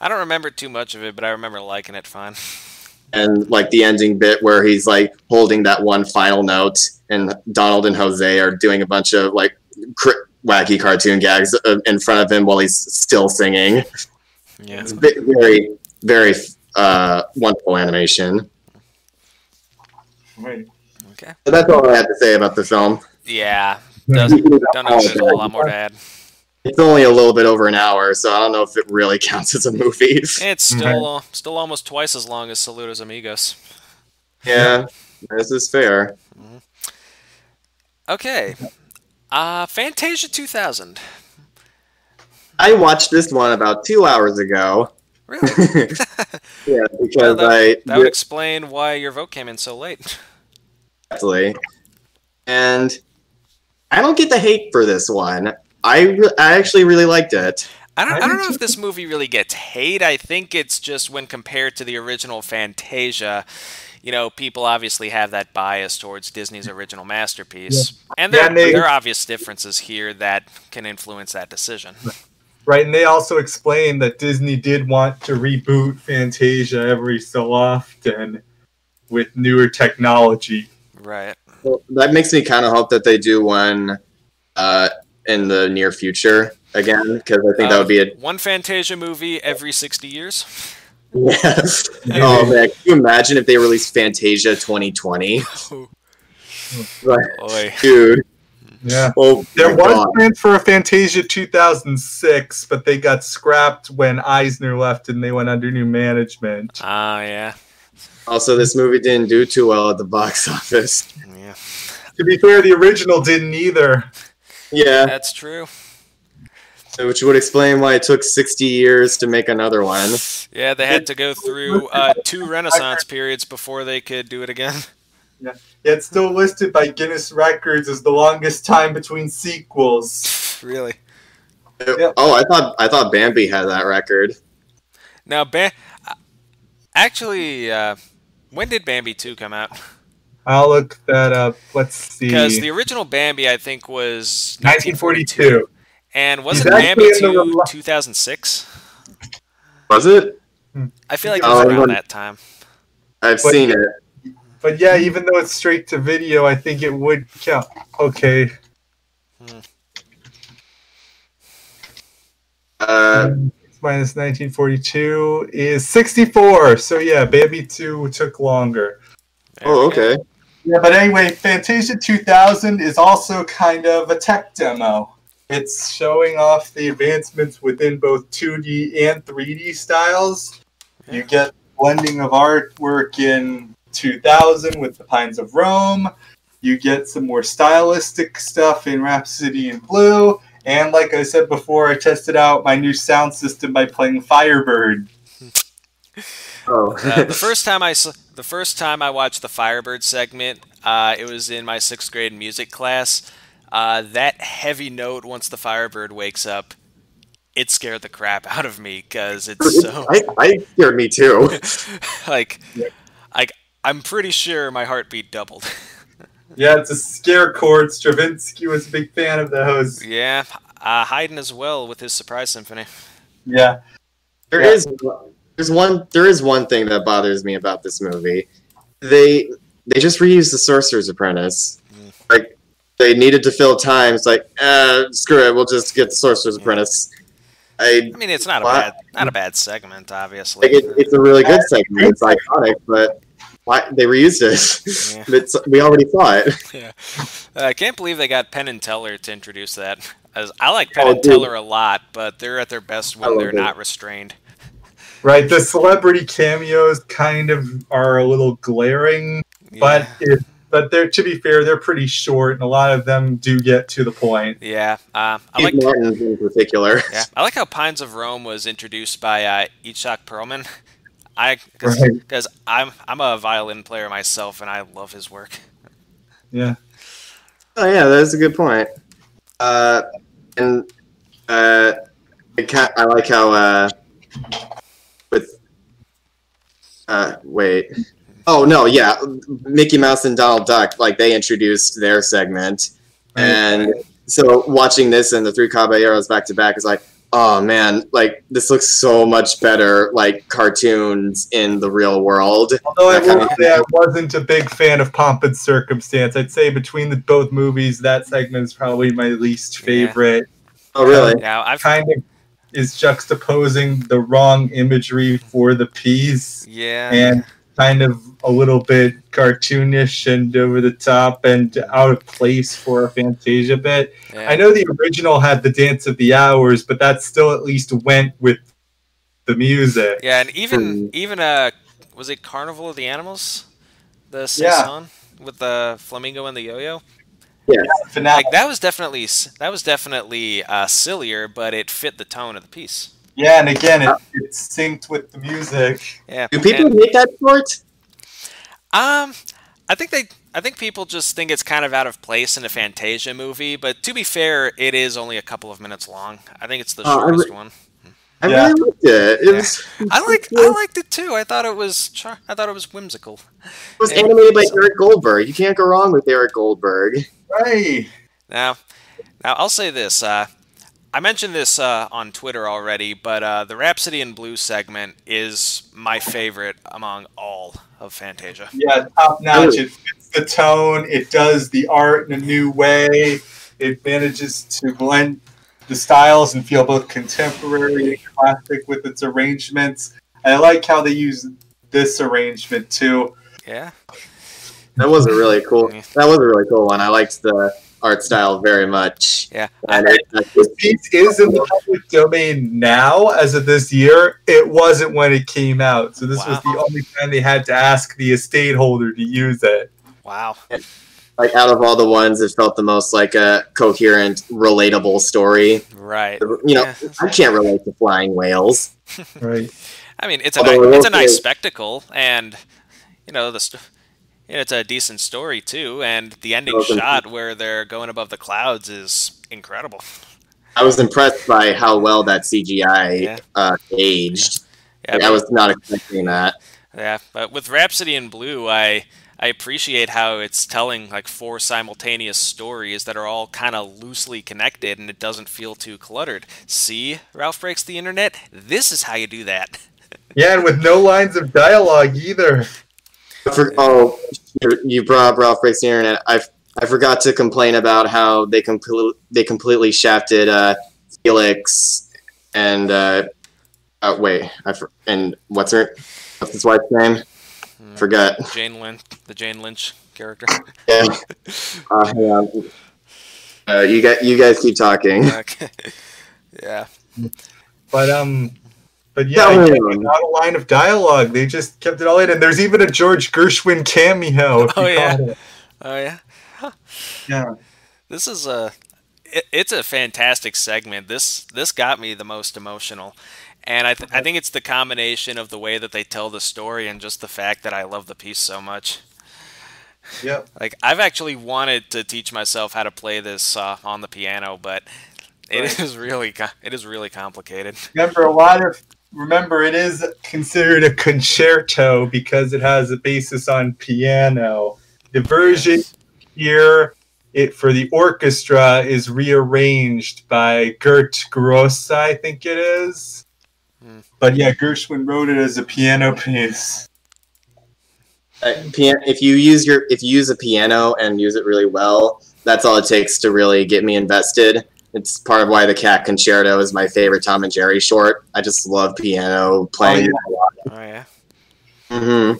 I don't remember too much of it, but I remember liking it fine. and like the ending bit where he's like holding that one final note and donald and jose are doing a bunch of like cr- wacky cartoon gags uh, in front of him while he's still singing Yeah. it's ve- very very uh, wonderful animation Right. Okay. so that's all i have to say about the film Yeah. Doesn't don't know if there's a whole lot more to add. It's only a little bit over an hour so i don't know if it really counts as a movie It's still uh, still almost twice as long as Saludos Amigos. yeah this is fair Okay. Uh, Fantasia 2000. i watched this one about two hours ago Really? yeah Well, because that, i that would explain why your vote came in so late. Exactly. And I don't get the hate for this one. I, re- I actually really liked it. I don't, I I don't know if this movie really gets hate. I think it's just when compared to the original Fantasia, you know, people obviously have that bias towards Disney's original masterpiece. And there, Yeah, and they- there are obvious differences here that can influence that decision. Right, and they also explained that Disney did want to reboot Fantasia every so often with newer technology. Right. Well, that makes me kind of hope that they do one uh, in the near future again, because I think that would be a One Fantasia movie every 60 years. yes. oh man, can you imagine if they released Fantasia 2020? Like, Boy. dude, Yeah. oh There was God. plans for a Fantasia 2006, but they got scrapped when Eisner left and they went under new management. Ah, yeah. Also, this movie didn't do too well at the box office. Yeah. To be fair, the original didn't either. Yeah, That's true. which would explain why it took 60 years to make another one. Yeah, they had to go through uh, two Renaissance periods before they could do it again. Yeah, yet still listed by Guinness Records as the longest time between sequels. Really? Yep. Oh, I thought I thought Bambi had that record. Now, ba- uh, actually, uh, when did Bambi 2 come out? I'll look that up. Let's see. Because the original Bambi, I think, was 1942. And wasn't Bambi 2 2006? Was it? I feel like it was it around that time. I've But- seen it. But yeah, even though it's straight to video, I think it would count. Okay. Uh, minus 1942 is 64. So yeah, Bambi 2 took longer. There oh, okay. Yeah, but anyway, Fantasia 2000 is also kind of a tech demo. It's showing off the advancements within both 2D and 3D styles. You get blending of artwork in 2000 with the Pines of Rome. You get some more stylistic stuff in Rhapsody in Blue. And like I said before, I tested out my new sound system by playing Firebird. Oh, Uh, the first time I s- the first time I watched the Firebird segment, uh, it was in my sixth grade music class. Uh, that heavy note once the Firebird wakes up it scared the crap out of me because it's so I, I scared me too. like, like I'm pretty sure my heartbeat doubled. Yeah, it's a scare chord. Stravinsky was a big fan of those. yeah, uh, Haydn as well with his surprise symphony. Yeah. There Yeah. is there's one there is one thing that bothers me about this movie. They they just reused the Sorcerer's Apprentice. Mm. Like they needed to fill time. It's like, uh, screw it, we'll just get the Sorcerer's Apprentice. I I mean, it's not a bad, not a bad segment, obviously. like it, it's a really good segment. It's iconic, but why they reused it? Yeah. it's, we already saw it. Yeah. Uh, I can't believe they got Penn and Teller to introduce that. As I like Penn Oh, and dude. Teller a lot, but they're at their best when they're it. not restrained. Right. The celebrity cameos kind of are a little glaring, but if, but they're to be fair, they're pretty short, and a lot of them do get to the point. yeah, uh, I like Martin in particular. yeah, I like how Pines of Rome was introduced by uh, Itzhak Perlman. I because Right. I'm I'm a violin player myself, and I love his work. Yeah. Oh yeah, that's a good point. Uh, and uh, I, I like how uh, with uh, wait. Oh no, yeah, Mickey Mouse and Donald Duck, like they introduced their segment, and so watching this and the three caballeros back to back is like, oh man, like this looks so much better, like cartoons in the real world. Although I That kind will say I wasn't a big fan of Pomp and Circumstance. I'd say between the both movies, that segment is probably my least favorite. Oh really? Yeah, I've Kind of is juxtaposing the wrong imagery for the piece yeah and kind of a little bit cartoonish and over the top and out of place for a Fantasia bit. yeah. I know the original had the Dance of the Hours, but that still at least went with the music. Yeah, and even Hmm. even uh, was it Carnival of the Animals? The Yeah. song with the flamingo and the yo-yo. Yes. Finale. Like that was definitely that was definitely uh, sillier, but it fit the tone of the piece. Yeah, and again, it, it's synced with the music. Yeah. Do people and, make that short? um, I think they. I think people just think it's kind of out of place in a Fantasia movie, but to be fair, it is only a couple of minutes long. I think it's the Oh, I re- shortest one. I Yeah. really liked it. It Yeah. was I like I liked it too. I thought it was char- I thought it was whimsical. It was Yeah. animated by Eric Goldberg. You can't go wrong with Eric Goldberg. Hey. Now, now I'll say this. Uh, I mentioned this uh, on Twitter already, but uh, the Rhapsody in Blue segment is my favorite among all of Fantasia. Yeah, top notch. It fits the tone. It does the art in a new way. It manages to blend the styles and feel both contemporary and classic with its arrangements. And I like how they use this arrangement too. Yeah, That was a really cool. That was a really cool one. I liked the art style very much. Yeah. and it, This piece is in the public domain now, as of this year. It wasn't when it came out, so this was the only time they had to ask the estate holder to use it. wow. Like out of all the ones, it felt the most like a coherent, relatable story. Right. You know, Yeah. I can't relate to flying whales. Right. I mean, it's a Although ni- it's a nice spectacle, and you know the. St- you it's a decent story too, and the ending Welcome. shot where they're going above the clouds is incredible. I was impressed by how well that CGI Yeah. uh, aged. Yeah, Like, I was not expecting that. Yeah, but with Rhapsody in Blue, I I appreciate how it's telling like four simultaneous stories that are all kind of loosely connected, and it doesn't feel too cluttered. See, Ralph breaks the internet. This is how you do that. Yeah, and with no lines of dialogue either. For, oh, you- you brought up Ralph Breaks the Internet. I I forgot to complain about how they completely they completely shafted uh, Felix and uh, uh, wait, I for, and what's her what's his wife's name? Hmm. Forgot. Jane Lynch, the Jane Lynch character. Yeah. Uh, hang on. Uh, you got you guys keep talking. okay. Yeah. But um, but yeah, No. again, not a line of dialogue. They just kept it all in, and there's even a George Gershwin cameo. if Oh, you yeah. caught it. Oh yeah. yeah. This is a it, it's a fantastic segment. This this got me the most emotional. And I, th- I think it's the combination of the way that they tell the story and just the fact that I love the piece so much. Yep. Like I've actually wanted to teach myself how to play this uh, on the piano, but It Right. is really it is really complicated. Remember, a lot of remember it is considered a concerto because it has a basis on piano. The version here it for the orchestra is rearranged by Gert Gross, I think it is. But yeah, Gershwin wrote it as a piano piece. Uh, if you use your if you use a piano and use it really well, that's all it takes to really get me invested. It's part of why the Cat Concerto is my favorite Tom and Jerry short. I just love piano playing. Oh yeah. hmm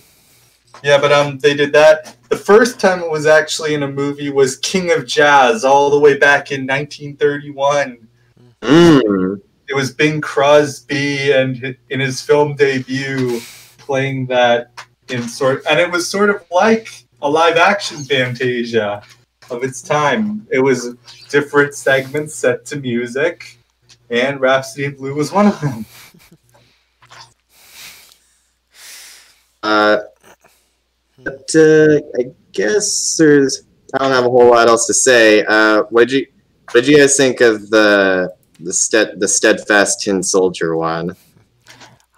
Yeah, but um, they did that. The first time it was actually in a movie was King of Jazz, all the way back in 1931. Mm. It was Bing Crosby and in his film debut playing that in sort, and it was sort of like a live action Fantasia of its time. It was different segments set to music, and Rhapsody in Blue was one of them. Uh, but uh, I guess there's. I don't have a whole lot else to say. Uh, what you What did you guys think of the the stead the steadfast tin soldier one?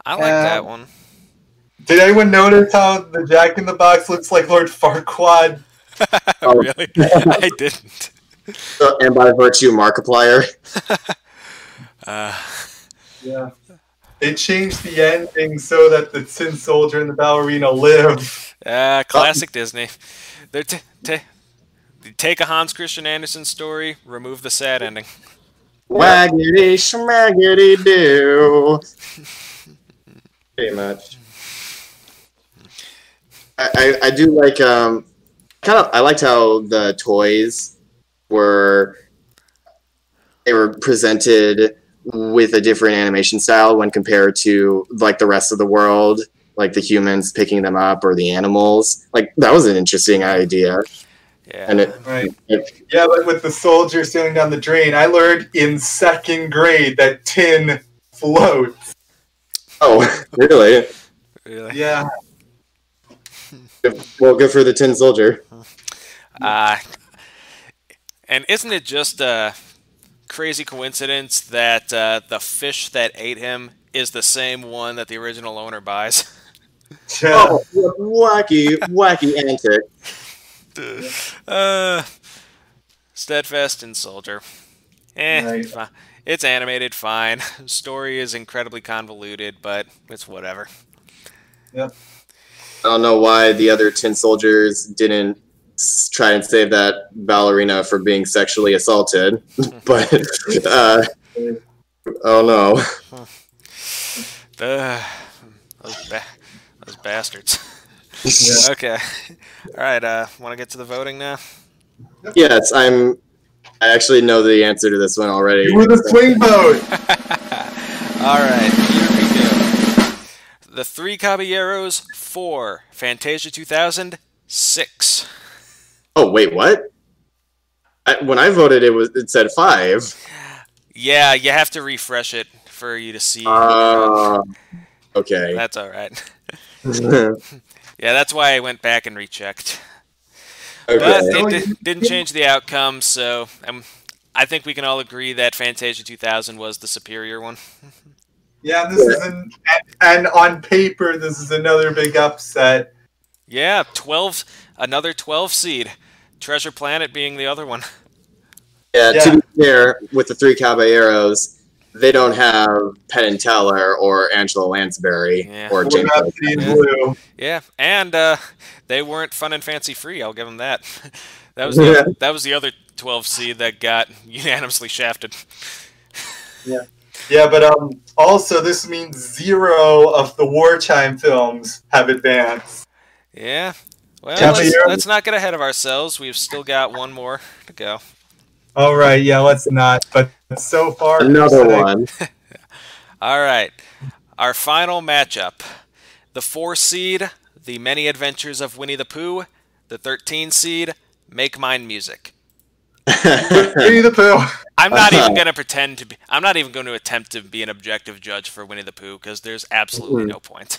I like Uh, that one. Did anyone notice how the Jack in the Box looks like Lord Farquaad? oh. really? I didn't. So- and by virtue, Markiplier. Uh, Yeah. They changed the ending so that the Tin Soldier and the ballerina live. uh, classic Disney. They're t- t- take a Hans Christian Andersen story, remove the sad ending. Waggity schmaggity doo. Pretty much. I, I, I do like um kind of I liked how the toys were they were presented with a different animation style when compared to like the rest of the world like the humans picking them up or the animals like that was an interesting idea Yeah. and it, Right. it Yeah, but with the soldier sailing down the drain, I learned in second grade that tin floats. oh really really. Yeah. well good for the tin soldier Uh, and isn't it just a crazy coincidence that uh, the fish that ate him is the same one that the original owner buys? Yeah. Oh, wacky, wacky antic. Uh, steadfast and soldier. Eh, Right. it's animated fine. Story is incredibly convoluted, but it's whatever. I don't know why the other tin soldiers didn't try and save that ballerina for being sexually assaulted, but uh, oh no. Ugh, those, ba- those bastards. Yeah. Okay. All right. Uh, want to get to the voting now? Yes, I'm. I actually know the answer to this one already. You were the swing vote. All right, here we go. The Three Caballeros, four. Fantasia 2000, six. Oh wait, what? I, when I voted, it was it said five. Yeah, you have to refresh it for you to see. Uh, okay. That's all right. Yeah, that's why I went back and rechecked. But it di- didn't change the outcome, so um, I think we can all agree that Fantasia 2000 was the superior one. Yeah, this is an and, and on paper this is another big upset. Yeah, 12, another 12 seed. Treasure Planet being the other one. Yeah, Yeah. to be fair, with the three caballeros, they don't have Penn and Teller or Angela Lansbury Yeah. or What James. Yeah. Yeah, and uh, they weren't fun and fancy free. I'll give them that. That was the, that was the other 12 seed that got unanimously shafted. Yeah, yeah, but um also this means zero of the wartime films have advanced. Yeah. Well, let's, let's not get ahead of ourselves. We've still got one more to go. All right, yeah, let's not. But so far, Another Chris, one. All right. Our final matchup. The 4 seed, The Many Adventures of Winnie the Pooh. The 13 seed, Make Mine Music. Winnie the Pooh. I'm not Uh-huh. even going to pretend to be I'm not even going to attempt to be an objective judge for Winnie the Pooh because there's absolutely Mhm. no point.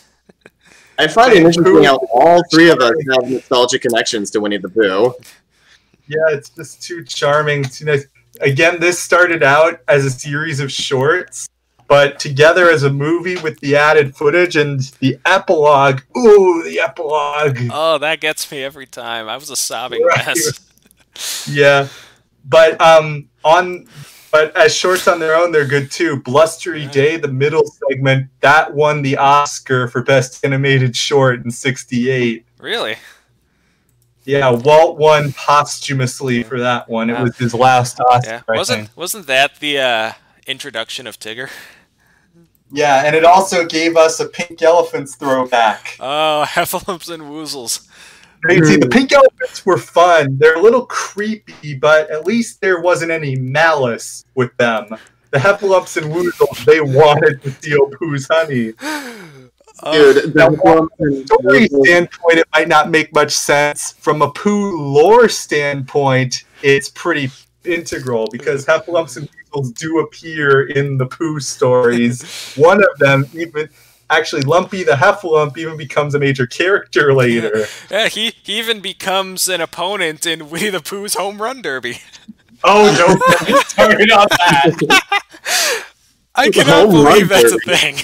I find it interesting how all three of us have nostalgic connections to Winnie the Pooh. Yeah, it's just too charming. Too nice. again, this started out as a series of shorts, but together as a movie with the added footage and the epilogue. Ooh, the epilogue. Oh, that gets me every time. I was a sobbing Right. mess. Yeah, but um, on but as shorts on their own, they're good too. Blustery Day, the middle segment, that won the Oscar for best animated short in '68. Really? Yeah, Walt won posthumously for that one. It Wow. was his last Oscar. Yeah. Wasn't wasn't that the uh, introduction of Tigger? Yeah, and it also gave us a Pink Elephants throwback. Oh, heffalumps and woozles. See, the Pink Elephants were fun. They're a little creepy, but at least there wasn't any malice with them. The Heffalumps and Woozles, they wanted to steal Pooh's honey. Dude, Now, from a story standpoint, it might not make much sense. From a Pooh lore standpoint, it's pretty integral because Heffalumps and Weasels do appear in the Pooh stories. One of them even, actually, Lumpy the Heffalump even becomes a major character later. yeah, he, he even becomes an opponent in Winnie the Pooh's home run derby. Oh, no, don't get started on that. I The cannot believe that's a thing.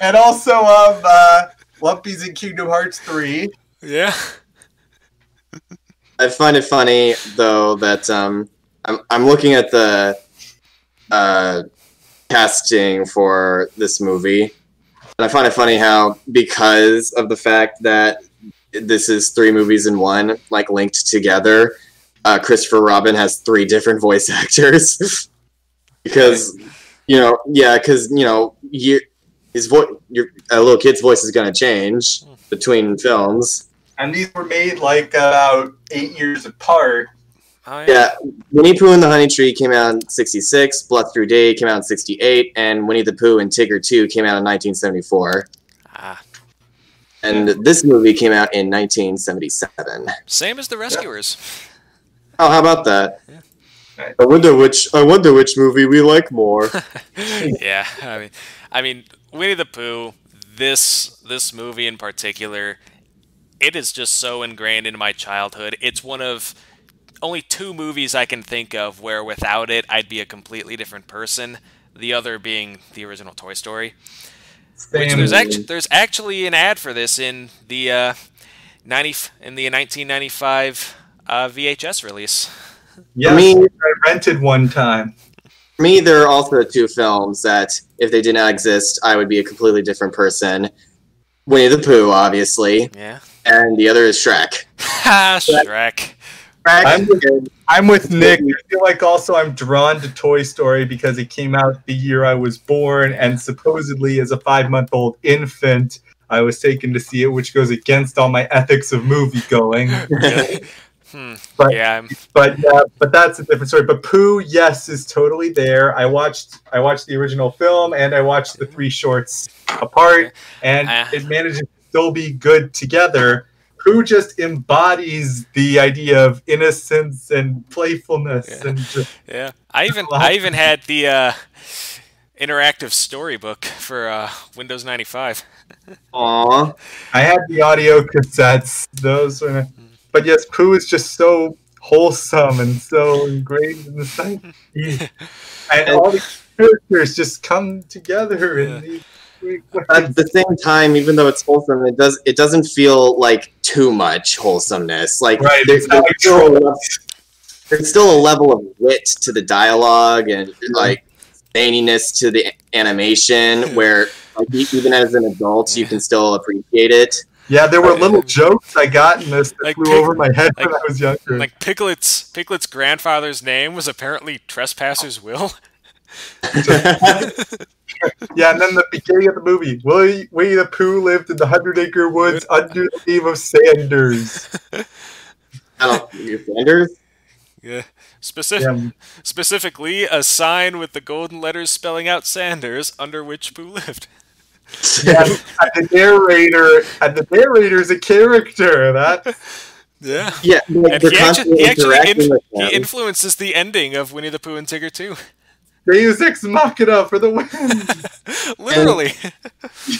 And also of uh, Lumpy's in Kingdom Hearts 3. Yeah. I find it funny though that um, I'm I'm looking at the uh, casting for this movie, and I find it funny how because of the fact that this is three movies in one, like linked together, uh, Christopher Robin has three different voice actors. because you know, yeah, because you know, you his voice, your a little kid's voice is going to change between films. And these were made like about eight years apart. Oh, Yeah, Winnie Pooh and the Honey Tree came out in 66, Blustery Day came out in 68, and Winnie the Pooh and Tigger Too came out in 1974. Ah, And this movie came out in 1977. same as the Rescuers. Oh, how about that? Yeah. I wonder which I wonder which movie we like more. yeah, I mean, I mean, Winnie the Pooh. This this movie in particular, it is just so ingrained in my childhood. It's one of only two movies I can think of where without it I'd be a completely different person. The other being the original Toy Story. Which there's actually there's actually an ad for this in the uh, ninety in the 1995 uh, VHS release. Yes, I mean- I rented one time. For me, there are also two films that, if they did not exist, I would be a completely different person. Winnie the Pooh, obviously, Yeah. and the other is Shrek. Ha, Shrek. I'm Shrek, I'm with Nick. I feel like also I'm drawn to Toy Story because it came out the year I was born, and supposedly as a five month old infant, I was taken to see it, which goes against all my ethics of movie going. hmm. But- yeah, I'm, but yeah, but that's a different story. But Pooh, yes, is totally there. I watched I watched the original film and I watched the three shorts apart, and Ah. it manages to still be good together. Pooh just embodies the idea of innocence and playfulness Yeah. and just, yeah. I even I even had the uh, interactive storybook for uh, Windows 95. Aw. I had the audio cassettes. Those were, but yes, Pooh is just so wholesome and so ingrained in the psyche, and all the characters just come together in these At the same time, even though it's wholesome, it does it doesn't feel like too much wholesomeness. Like Right, there's, it's not like there's, still a, level- there's still a level of wit to the dialogue and like zaniness to the animation where like, even as an adult you can still appreciate it. Yeah, there were little jokes I got in this that Like flew pig- over my head like- when I was younger. Like Piglet's Piglet's grandfather's name was apparently Trespasser's Will. yeah, and then the beginning of the movie, Willie, Winnie the Pooh lived in the Hundred Acre Woods under the name of Sanders. I don't you Sanders? Yeah. Specific, Yeah, specifically, a sign with the golden letters spelling out Sanders, under which Pooh lived. Yeah, and the narrator, and the narrator's a character. That Yeah. Yeah, like, And he actually, he, actually interacting in- he influences the ending of Winnie the Pooh and Tigger too. Deus Ex Machina for the win. Literally.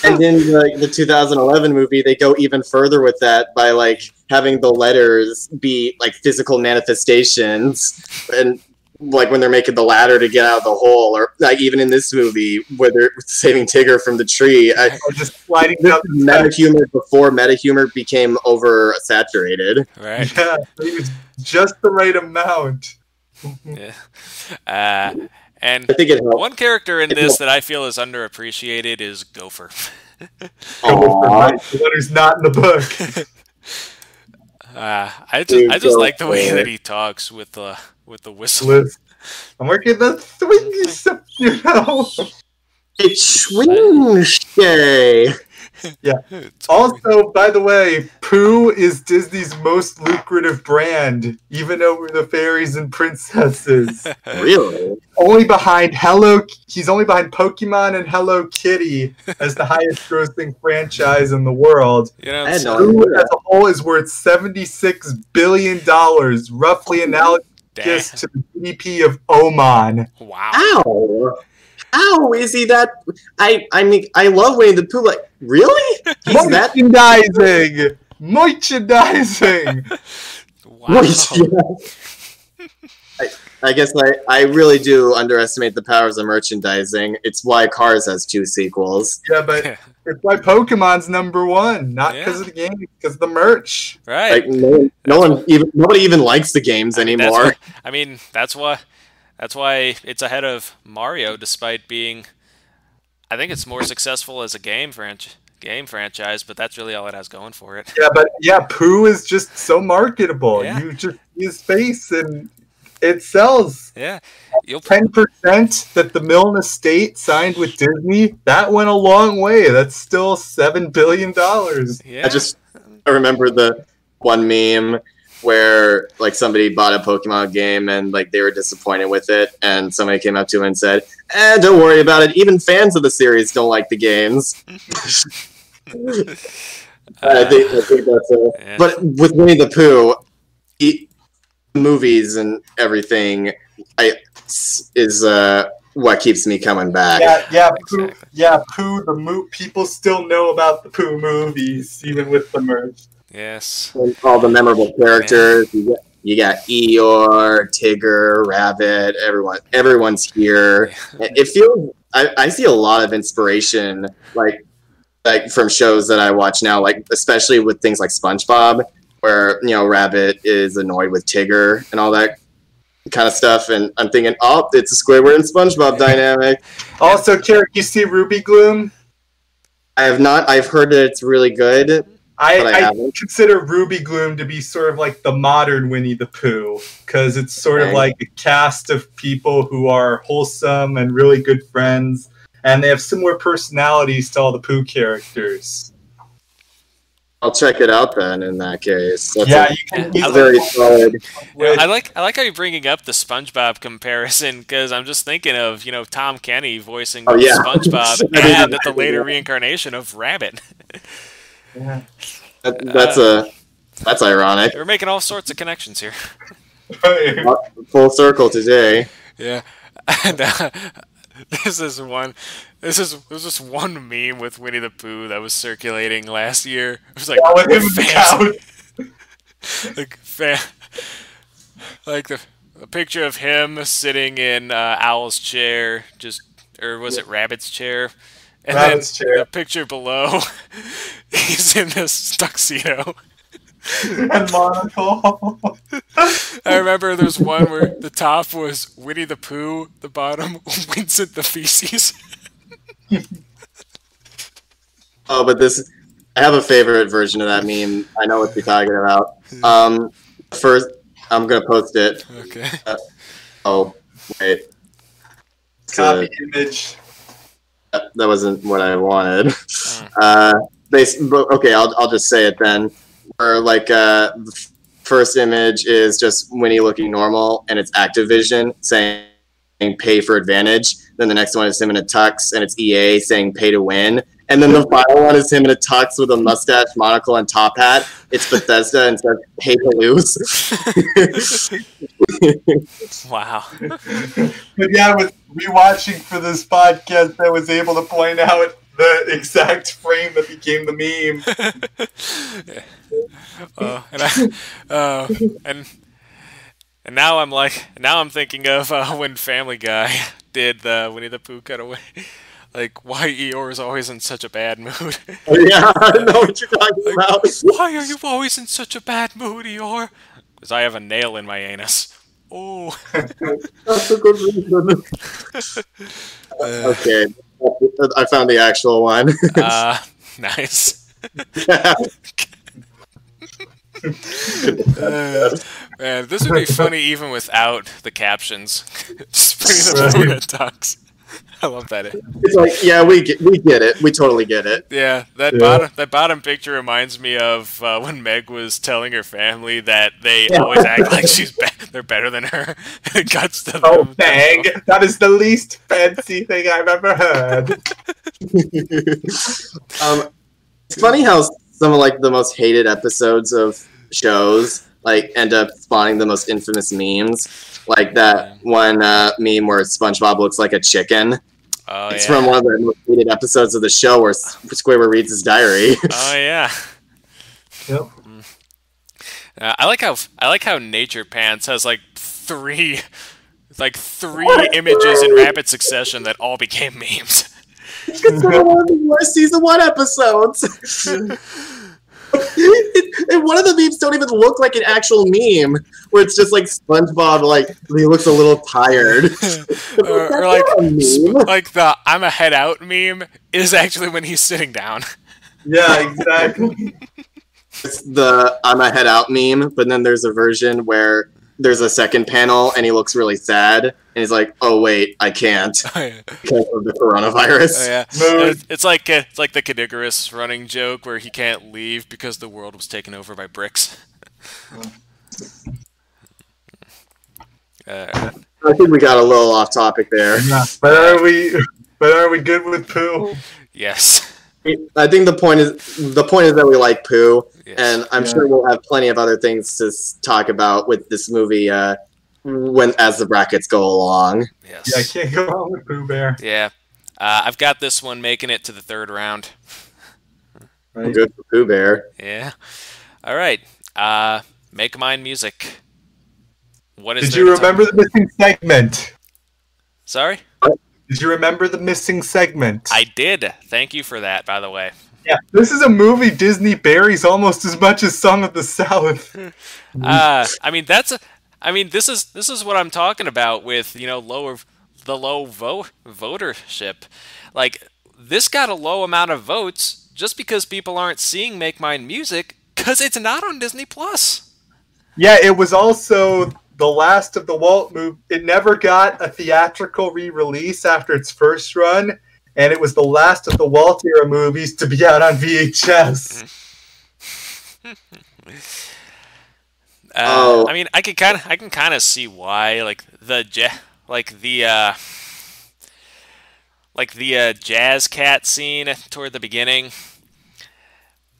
and in the, the 2011 movie they go even further with that by like having the letters be like physical manifestations and like when they're making the ladder to get out of the hole, or like even in this movie where they're saving Tigger from the tree. I, Or just sliding down the meta steps. humor before meta humor became oversaturated. Right. Yeah, it was just the right amount. Yeah. Uh, and I think it helped. one character in this that I feel is underappreciated is Gopher. Aw. The who's not in the book. Uh, I just Dude, I just like the way that he talks with the with the whistle. Liz, I'm working the swingy stuff, you know. It's Schwinge. It's Also, by the way, Pooh is Disney's most lucrative brand, even over the fairies and princesses. Really? only behind Hello, he's only behind Pokemon and Hello Kitty as the highest grossing franchise in the world. you know, I had Pooh as a whole is worth seventy-six billion dollars, roughly analogous damn. to the GDP of Oman. wow. How? How is he that? I I mean I love Winnie the Pooh. Like really? He's that? Merchandising, merchandising. Wow. I, I guess I, I really do underestimate the powers of merchandising. It's why Cars has two sequels. Yeah, but it's why Pokemon's number one, not Yeah. because of the game, because of the merch. right. Like no one, no one even nobody even likes the games I mean, anymore. why- I mean, that's why that's why it's ahead of Mario, despite being. I think it's more successful as a game franchise. Game franchise, but that's really all it has going for it. Yeah, but yeah, Pooh is just so marketable. Yeah. You just see his face and it sells. Yeah, Ten percent that the Milne Estate signed with Disney, that went a long way. That's still seven billion dollars. yeah. I just I remember the one meme where like somebody bought a Pokemon game and like they were disappointed with it, and somebody came up to him and said, "Eh, don't worry about it. Even fans of the series don't like the games." I think I think that's a Yeah. But with Winnie the Pooh, he, movies and everything, I is uh, what keeps me coming back. Yeah, yeah, Pooh, yeah, Pooh. The mo- people still know about the Pooh movies, even with the merch. yes, And all the memorable characters. You got, you got Eeyore, Tigger, Rabbit. Everyone, everyone's here. It it feels. I, I see a lot of inspiration, like like from shows that I watch now, like especially with things like SpongeBob, where you know Rabbit is annoyed with Tigger and all that kind of stuff. And I'm thinking, oh, it's a Squidward and SpongeBob dynamic. Also, Carrick, you see Ruby Gloom? I have not. I've heard that it's really good. I, I I, consider Ruby Gloom to be sort of like the modern Winnie the Pooh because it's sort of like a cast of people who are wholesome and really good friends, and they have similar personalities to all the Pooh characters. I'll check it out then. In that case, That's yeah, a- you can I a easily very solid. with- I like I like how you're bringing up the SpongeBob comparison because I'm just thinking of you know Tom Kenny voicing Oh, yeah. SpongeBob and even the later think of reincarnation of Rabbit. yeah. That, that's a that's ironic. We're making all sorts of connections here. Full circle today. Yeah, and uh, this is one. This is there's this one meme with Winnie the Pooh that was circulating last year. It was like Yeah, fans- like fan, like the a picture of him sitting in uh, Owl's chair, just or was it Rabbit's chair? And Rabbit's then chair. the picture below, he's in this tuxedo. and monocle. I remember there was one where the top was Winnie the Pooh, the bottom Vincent the feces. Oh, but this I have a favorite version of that meme. I know what you're talking about. Um, first, I'm gonna post it. Okay. Oh, wait. It's, uh, Copy image. that that wasn't what I wanted. Uh, they but- okay. I'll I'll just say it then. Or like uh, the f- first image is just Winnie looking normal, and it's Activision saying "pay for advantage." Then the next one is him in a tux, and it's EA saying "pay to win." And then the final one is him in a tux with a mustache, monocle, and top hat. It's Bethesda and says "pay to lose." Wow. But yeah, with rewatching for this podcast, I was able to point out the exact frame that became the meme. Uh, and I, uh, and And now I'm like, now I'm thinking of uh, when Family Guy did the Winnie the Pooh cutaway. Like, why Eeyore is always in such a bad mood. Oh, yeah, I know what you're talking about. why are you always in such a bad mood, Eeyore? Because I have a nail in my anus. Oh. That's a good reason. okay, I found the actual one. Uh, nice. Uh, man, this would be funny even without the captions. Just putting the movie that talks. I love that. It's like, yeah, we get, we get it. We totally get it. Yeah, that Yeah. bottom that bottom picture reminds me of uh, when Meg was telling her family that they Yeah. always act like she's be- they're better than her. it cuts to Oh, them. bang! That is the least fancy thing I've ever heard. um, it's funny how some of like the most hated episodes of shows like end up spawning the most infamous memes. Like that one uh, meme where SpongeBob looks like a chicken. Oh it's yeah. from one of the most hated episodes of the show where S- Squidward reads his diary. Oh yeah. Yep. Uh, I like how I like how Nature Pants has like three, like three images in rapid succession that all became memes. it's one of the worst season one episodes. and one of the memes don't even look like an actual meme, where it's just like SpongeBob, like he looks a little tired. or, or like not a meme. sp- like the "I'm a head out" meme is actually when he's sitting down. Yeah, exactly. It's the I'm a head out meme, but then there's a version where there's a second panel and he looks really sad and he's like, "Oh wait, I can't oh yeah, because of the coronavirus." oh, yeah. It's, it's like uh, it's like the Cadigarus running joke where he can't leave because the world was taken over by bricks. Uh, I think we got a little off topic there. Yeah, But are we? But are we good with poo? yes. I think the point is the point is that we like poo, yes. and I'm Yeah. sure we'll have plenty of other things to talk about with this movie uh, when as the brackets go along. yes. Yeah, I can't go wrong with Pooh Bear. Yeah. Uh, I've got this one making it to the third round. Right? Good for Pooh Bear. Yeah. All right. Uh, make mine music. What is Did there you remember the missing segment? Sorry? Did you remember the missing segment? I did. Thank you for that, by the way. yeah, this is a movie Disney buries almost as much as Song of the South. Uh, I mean that's a, I mean this is this is what I'm talking about with you know lower the low vote votership. Like this got a low amount of votes just because people aren't seeing Make Mine Music because it's not on Disney Plus. Yeah, it was also the last of the Walt movie. It never got a theatrical re-release after its first run, and it was the last of the Walt era movies to be out on VHS. Uh, Oh. I mean, I can kind of, I can kind of see why, like the ja- like the, uh, like the uh, jazz cat scene toward the beginning.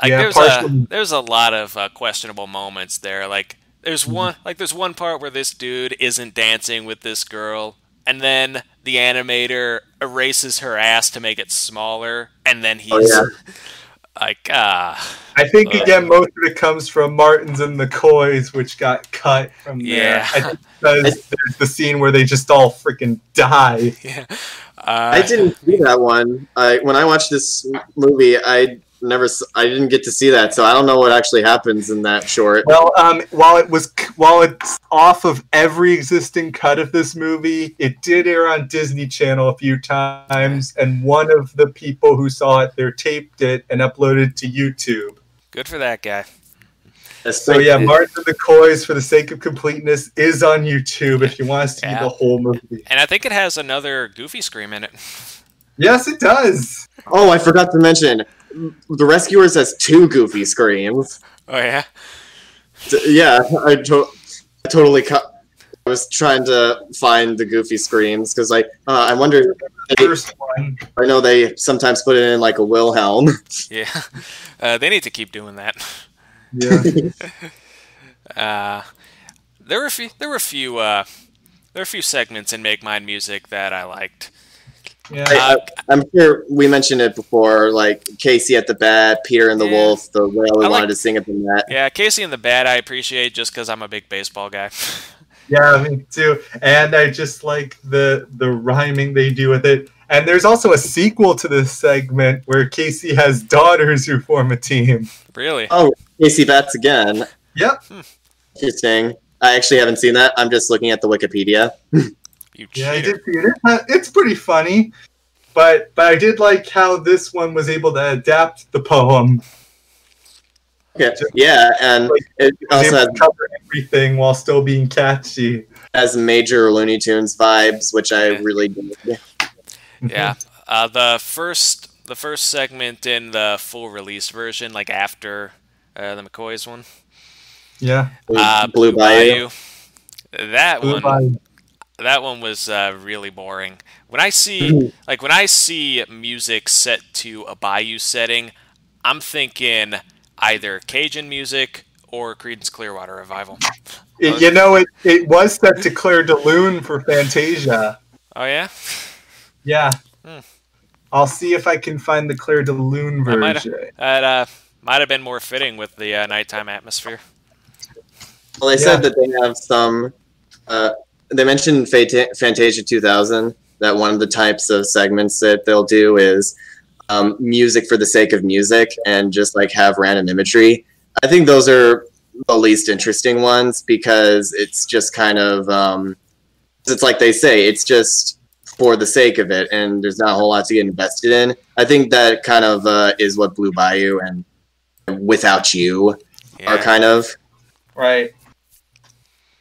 Like Yeah, there's a there's a lot of uh, questionable moments there. Like there's Mm-hmm. one like there's one part where this dude isn't dancing with this girl, and then the animator erases her ass to make it smaller, and then he's Oh, yeah. like, ah, I think Uh, again, most of it comes from Martins and the Coys, which got cut from there. Yeah. I think because there's the scene where they just all freaking die. yeah. I Uh, didn't see that one. I when I watched this movie, I never, s- I didn't get to see that, so I don't know what actually happens in that short. Well, um, while it was while it's off of every existing cut of this movie, it did air on Disney Channel a few times, and one of the people who saw it there taped it and uploaded it to YouTube. good for that guy. So yeah, Martin and the Coys, for the sake of completeness, is on YouTube if you want to see Yeah. the whole movie. And I think it has another Goofy scream in it. Yes, it does. Oh, I forgot to mention, the Rescuers has two Goofy screams. Oh yeah. Yeah, I, to- I totally cut. I was trying to find the Goofy screams because, like, uh, I wonder. First one. I know they sometimes put it in like a Wilhelm. Yeah. Uh, they need to keep doing that. Yeah. Uh, there were a few. There were a few. Uh, there were a few segments in Make Mine Music that I liked. Yeah. I, I, I'm sure we mentioned it before, like Casey at the bat, Peter and the Yeah. Wolf, the whale we I like- wanted to sing at the Met. Yeah, Casey and the bat, I appreciate just because I'm a big baseball guy. Yeah, me too. And I just like the the rhyming they do with it. And there's also a sequel to this segment where Casey has daughters who form a team. Really? Oh, Casey Bats again. Yep. Hmm. Interesting. I actually haven't seen that. I'm just looking at the Wikipedia. You Yeah, I did see it. It's- It's pretty funny. But but I did like how this one was able to adapt the poem. Okay. Yeah, and it also able has, cover everything while still being catchy. has major Looney Tunes vibes, which I Yeah. really dig. Yeah. Uh, the first the first segment in the full release version, like after uh, the McCoys one, Yeah. Blue, uh, Blue Bayou. That Blue one, Bayou. That one was uh, really boring. When I see like when I see music set to a Bayou setting, I'm thinking either Cajun music or Creedence Clearwater Revival. It- you know, it, it was set to Clair de Lune for Fantasia. Oh yeah, Yeah. Hmm. I'll see if I can find the Clair de Lune That might- version. that uh, might have been more fitting with the uh, nighttime atmosphere. Well, they Yeah. said that they have some. Uh, they mentioned Fata- Fantasia 2000. That one of the types of segments that they'll do is um, music for the sake of music and just like have random imagery. I think those are the least interesting ones because it's just kind of. Um, it's like they say, it's just for the sake of it, and there's not a whole lot to get invested in. I think that kind of uh, is what Blue Bayou and Without You are kind of Right.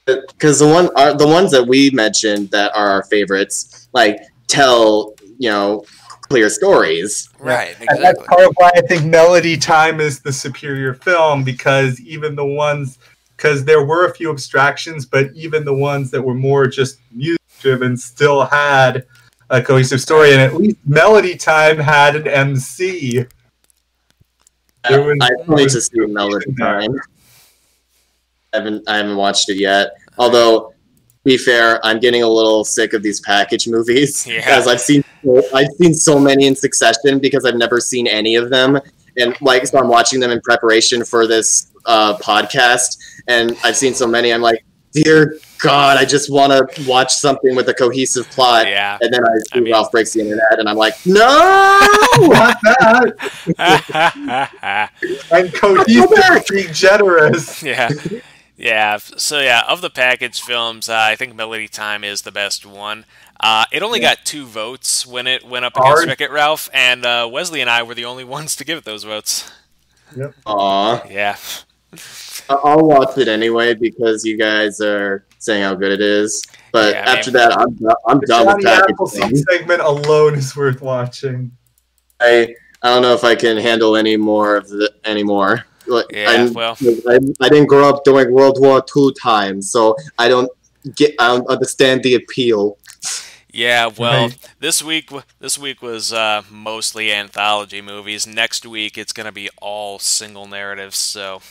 Because the one are the ones that we mentioned that are our favorites like tell you know clear stories Right, And that's part of why I think Melody Time is the superior film because even the ones, because there were a few abstractions, but even the ones that were more just music driven still had a cohesive story. And at least Melody Time had an MC. There i still need to see melody time I haven't i haven't watched it yet although to be fair i'm getting a little sick of these package movies Yeah. because i've seen i've seen so many in succession because i've never seen any of them and like so i'm watching them in preparation for this uh, podcast and i've seen so many i'm like dear god i just want to watch something with a cohesive plot Yeah. and then I see I mean- Ralph breaks the internet, and I'm like, no! Not that. And cohesive being generous. yeah. Yeah. So yeah, of the package films, uh, I think Melody Time is the best one. Uh, it only got two votes when it went up against Hard. Wreck It Ralph, and uh, Wesley and I were the only ones to give it those votes. Yep. Aw, Yeah. I- I'll watch it anyway because you guys are saying how good it is. But Yeah, I after mean- that, I'm, I'm The done with Johnny package Appleseed films. segment alone is worth watching. I I don't know if I can handle any more of the anymore. Like, Yeah, I'm- well. I, I didn't grow up during World War II times, so I don't get I don't understand the appeal. Yeah, well, Right. this week this week was uh, mostly anthology movies. Next week it's going to be all single narratives. So,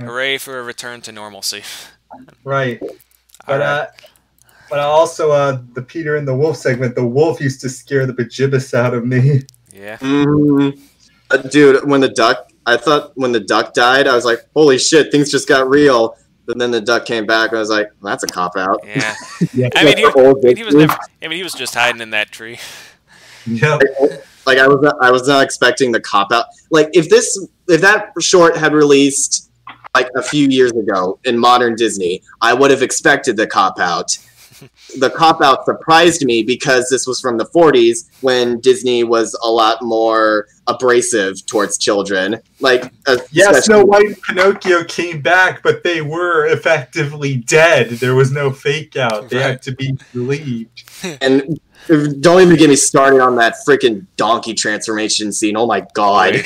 hooray for a return to normalcy. Right. All But right. uh, but also uh, the Peter and the Wolf segment. The wolf used to scare the bejibbus out of me. yeah. Mm, uh, dude, when the duck, I thought when the duck died, I was like, holy shit, things just got real. But then the duck came back, and I was like, well, that's a cop out. Yeah. Yeah. I mean, he, I mean, he was Disney. never. I mean, he was just hiding in that tree. Yep. like I was not, I was not expecting the cop out. Like if this if that short had released like a few years ago in modern Disney, I would have expected the cop out. The cop out surprised me because this was from the 40s when Disney was a lot more abrasive towards children. Like uh, Yes, Snow White and Pinocchio came back, but they were effectively dead. There was no fake out. They Right. had to be believed. and don't even get me started on that freaking donkey transformation scene. Oh my god.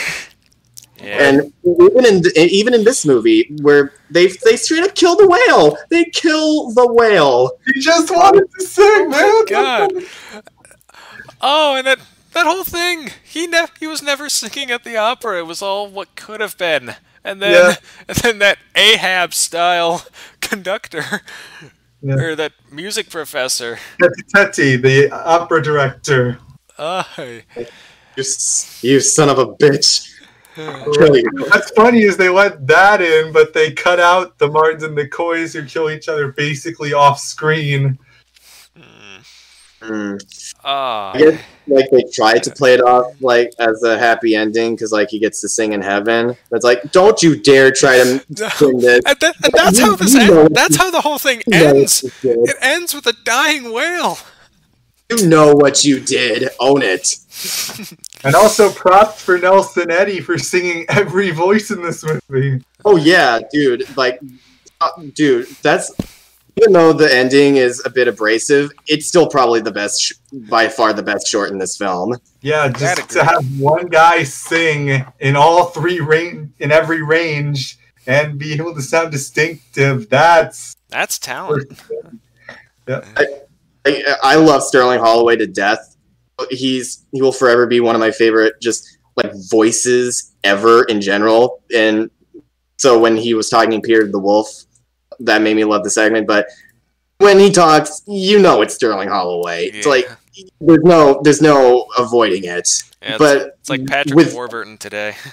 Yeah. And even in even in this movie, where they they straight up kill the whale, they kill the whale. He just wanted to sing, man. God. Oh, and that that whole thing. He ne- he was never singing at the opera. It was all what could have been. And then Yeah. and then that Ahab style conductor Yeah. or that music professor. Tetti Tatti, the opera director. Uh, You, you son of a bitch! Really good. What's funny is they let that in, but they cut out the Martins and the Coys who kill each other basically off screen. Mm. Oh, I guess like they tried to play it off like as a happy ending because like he gets to sing in heaven. But it's like, don't you dare try to sing this. and, that, and that's how this You ends. That's how the whole thing ends. what you did. It ends with a dying whale. You know what you did. Own it. And also props for Nelson Eddy for singing every voice in this movie. Oh yeah, dude. Like, uh, dude, that's even though the ending is a bit abrasive, it's still probably the best, sh- by far the best short in this film. Yeah, just to have one guy sing in all three range in every range and be able to sound distinctive. That's That's talent. I, I love Sterling Holloway to death. He's he will forever be one of my favorite just like voices ever in general. And so when he was talking to Peter the Wolf, that made me love the segment. But when he talks, you know it's Sterling Holloway. It's like there's no there's no avoiding it. Yeah, it's, but it's like Patrick with- Warburton today.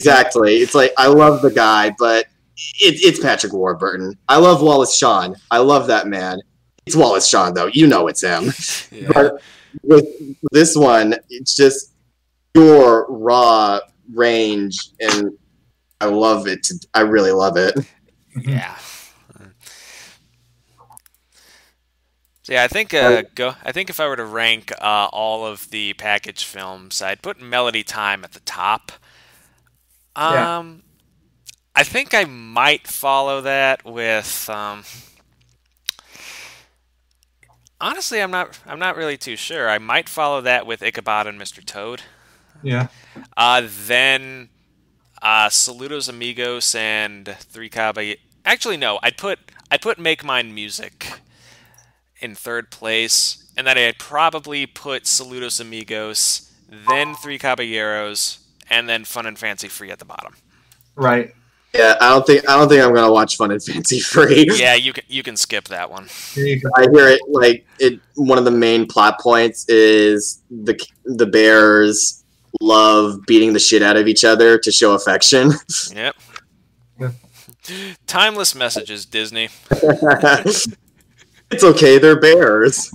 Exactly. It's like I love the guy, but it, it's Patrick Warburton. I love Wallace Shawn. I love that man. It's Wallace Shawn though. You know it's him. Yeah. But with this one, it's just pure raw range, and I love it. I really love it. Yeah. So yeah, I think uh, go. I think if I were to rank uh, all of the package films, I'd put Melody Time at the top. Yeah. Um, I think I might follow that with. Um, honestly, I'm not. I'm not really too sure. I might follow that with Ichabod and Mr. Toad. yeah. Uh, then uh, Saludos Amigos and Three Caballero. Actually, no. I'd put I'd put Make Mine Music in third place, and then I'd probably put Saludos Amigos, then Three Caballeros, and then Fun and Fancy Free at the bottom. Right. Yeah, I don't think I don't think I'm gonna watch Fun and Fancy Free. Yeah, you can you can skip that one. There you go. I hear it like it. One of the main plot points is the the bears love beating the shit out of each other to show affection. Yep. Timeless messages, Disney. it's okay, they're bears.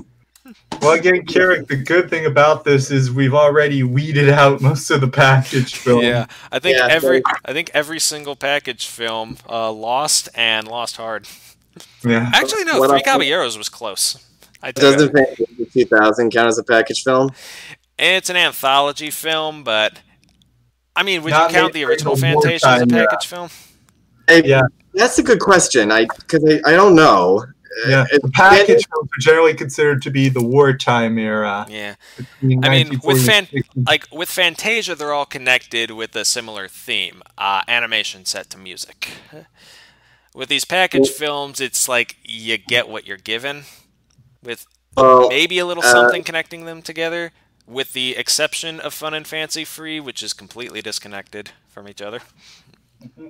Well, again, Carrick, the good thing about this is we've already weeded out most of the package film. Yeah, I think Yeah, every I think every single package film uh, lost and lost hard. Yeah. Actually, no, What Three? Caballeros was close. I Doesn't it. Fantasy 2000 count as a package film? It's an anthology film, but I mean, would Not you count the original the Fantasia as a wartime era. package film? Hey, Yeah. That's a good question. I because I, I don't know. Yeah. Uh, The package films are generally considered to be the wartime era. Yeah, I mean, with fan- like with Fantasia, they're all connected with a similar theme: uh, animation set to music. With these package films, it's like you get what you're given, with well, maybe a little uh, something connecting them together, with the exception of Fun and Fancy Free, which is completely disconnected from each other.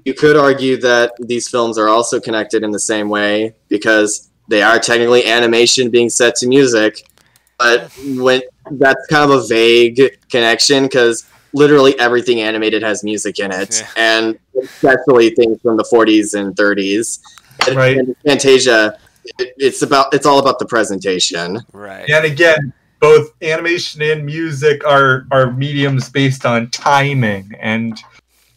you could argue that these films are also connected in the same way because they are technically animation being set to music, but when that's kind of a vague connection because literally everything animated has music in it, Yeah. and especially things from the 40s and 30s. And- Right. and Fantasia, it, it's about it's all about the presentation. Right. And again, both animation and music are are mediums based on timing and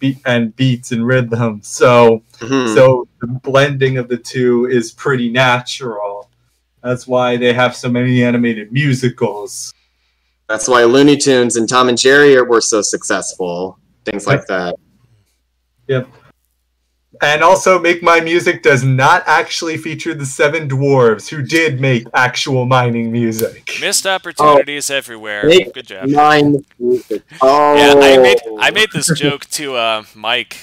beat and beats and rhythm. So Mhm. so the blending of the two is pretty natural. That's why they have so many animated musicals. That's why Looney Tunes and Tom and Jerry were so successful. Things like that. And also, Make My Music does not actually feature the Seven Dwarves, who did make actual mining music. Missed opportunities everywhere. Make Good job. Mine music. Oh, Yeah, I made I made this joke to uh, Mike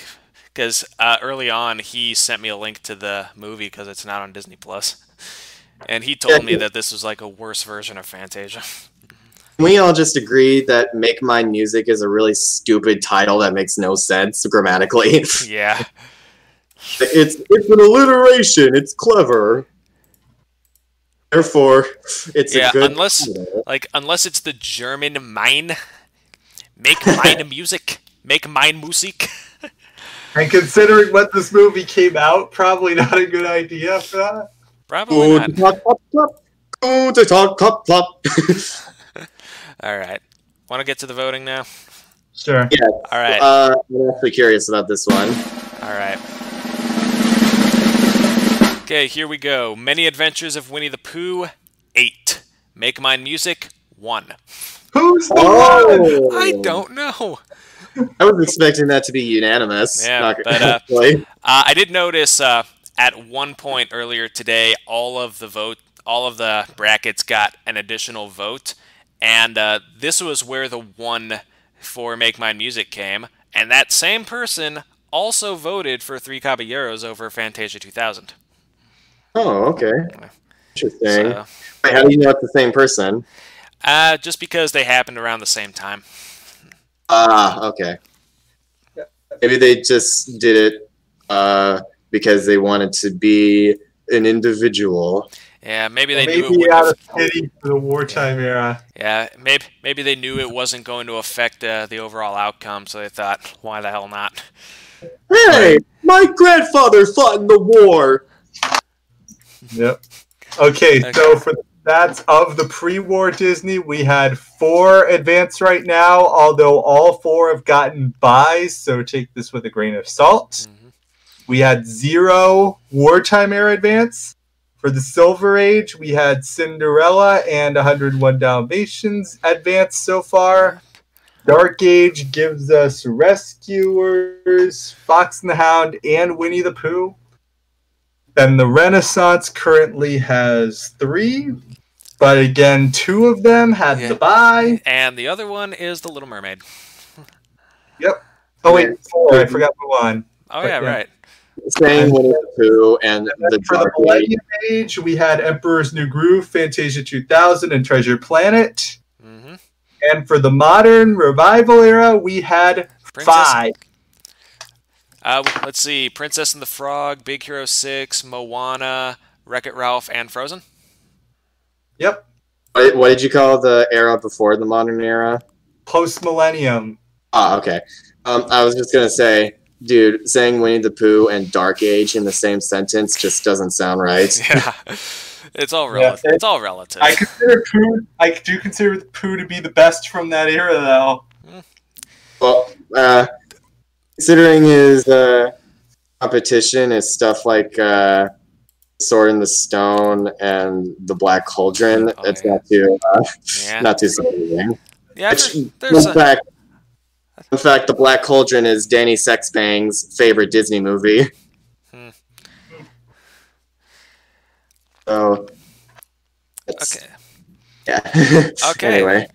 because uh, early on he sent me a link to the movie because it's not on Disney Plus, and he told me that this was like a worse version of Fantasia. We all just agree that "Make My Music" is a really stupid title that makes no sense grammatically. yeah, it's it's an alliteration. It's clever. Therefore, it's Yeah, a good. unless- title. like unless it's the German mine, make mine music, make mine music. And considering what this movie came out, probably not a good idea for that. Probably not. All right. Want to get to the voting now? Sure. yeah. All right. Uh, I'm actually curious about this one. All right. Okay, here we go. Many Adventures of Winnie the Pooh, 8. Make Mine Music, 1. Who's the one? Oh, I don't know. I was expecting that to be unanimous. Yeah, but, uh. Uh, I did notice uh, at one point earlier today, all of the vote, all of the brackets got an additional vote, and uh, this was where the one for Make Mine Music came, and that same person also voted for Three Caballeros over Fantasia 2000. Oh, okay. Interesting. So, Wait, how do you know it's the same person? uh, just because they happened around the same time. Ah, okay. Maybe they just did it uh, because they wanted to be an individual. Yeah, maybe they knew it Maybe out of pity for the wartime era. Yeah, maybe maybe they knew it wasn't going to affect uh, the overall outcome, so they thought, why the hell not? Hey, my grandfather fought in the war. Yep. Okay, Okay. so for the stats of the pre-war Disney, we had four advance right now, although all four have gotten buys, so take this with a grain of salt. Mhm. We had zero wartime era advance. For the Silver Age, we had Cinderella and 101 Dalmatians advance so far. Dark Age gives us Rescuers, Fox and the Hound, and Winnie the Pooh. Then the Renaissance currently has three, but again, two of them had Yeah. the buy. And the other one is The Little Mermaid. Yep. Oh wait, four. I forgot the one. Oh But yeah, yeah. right. Same Winnie the Pooh and the For the Dark Age. Millennium Age, we had Emperor's New Groove, Fantasia 2000, and Treasure Planet. hmm And for the modern revival era, we had five. Uh, let's see, Princess and the Frog, Big Hero Six, Moana, Wreck It Ralph, and Frozen. Yep. What, what did you call the era before the modern era? Post millennium. Ah, okay. Um, I was just gonna say, dude, saying Winnie the Pooh and Dark Age in the same sentence just doesn't sound right. Yeah, it's all Yeah, relative. it- it's all relative. I consider Pooh. I do consider Pooh to be the best from that era, though. Well, uh, considering his uh, competition is stuff like uh, Sword in the Stone and the Black Cauldron, Oh, it's yeah. not too uh, yeah, not too surprising. yeah. Which, there- There's in a, fact, in fact, the Black Cauldron is Danny Sexbang's favorite Disney movie. Hmm. So, okay. yeah. Okay. Anyway,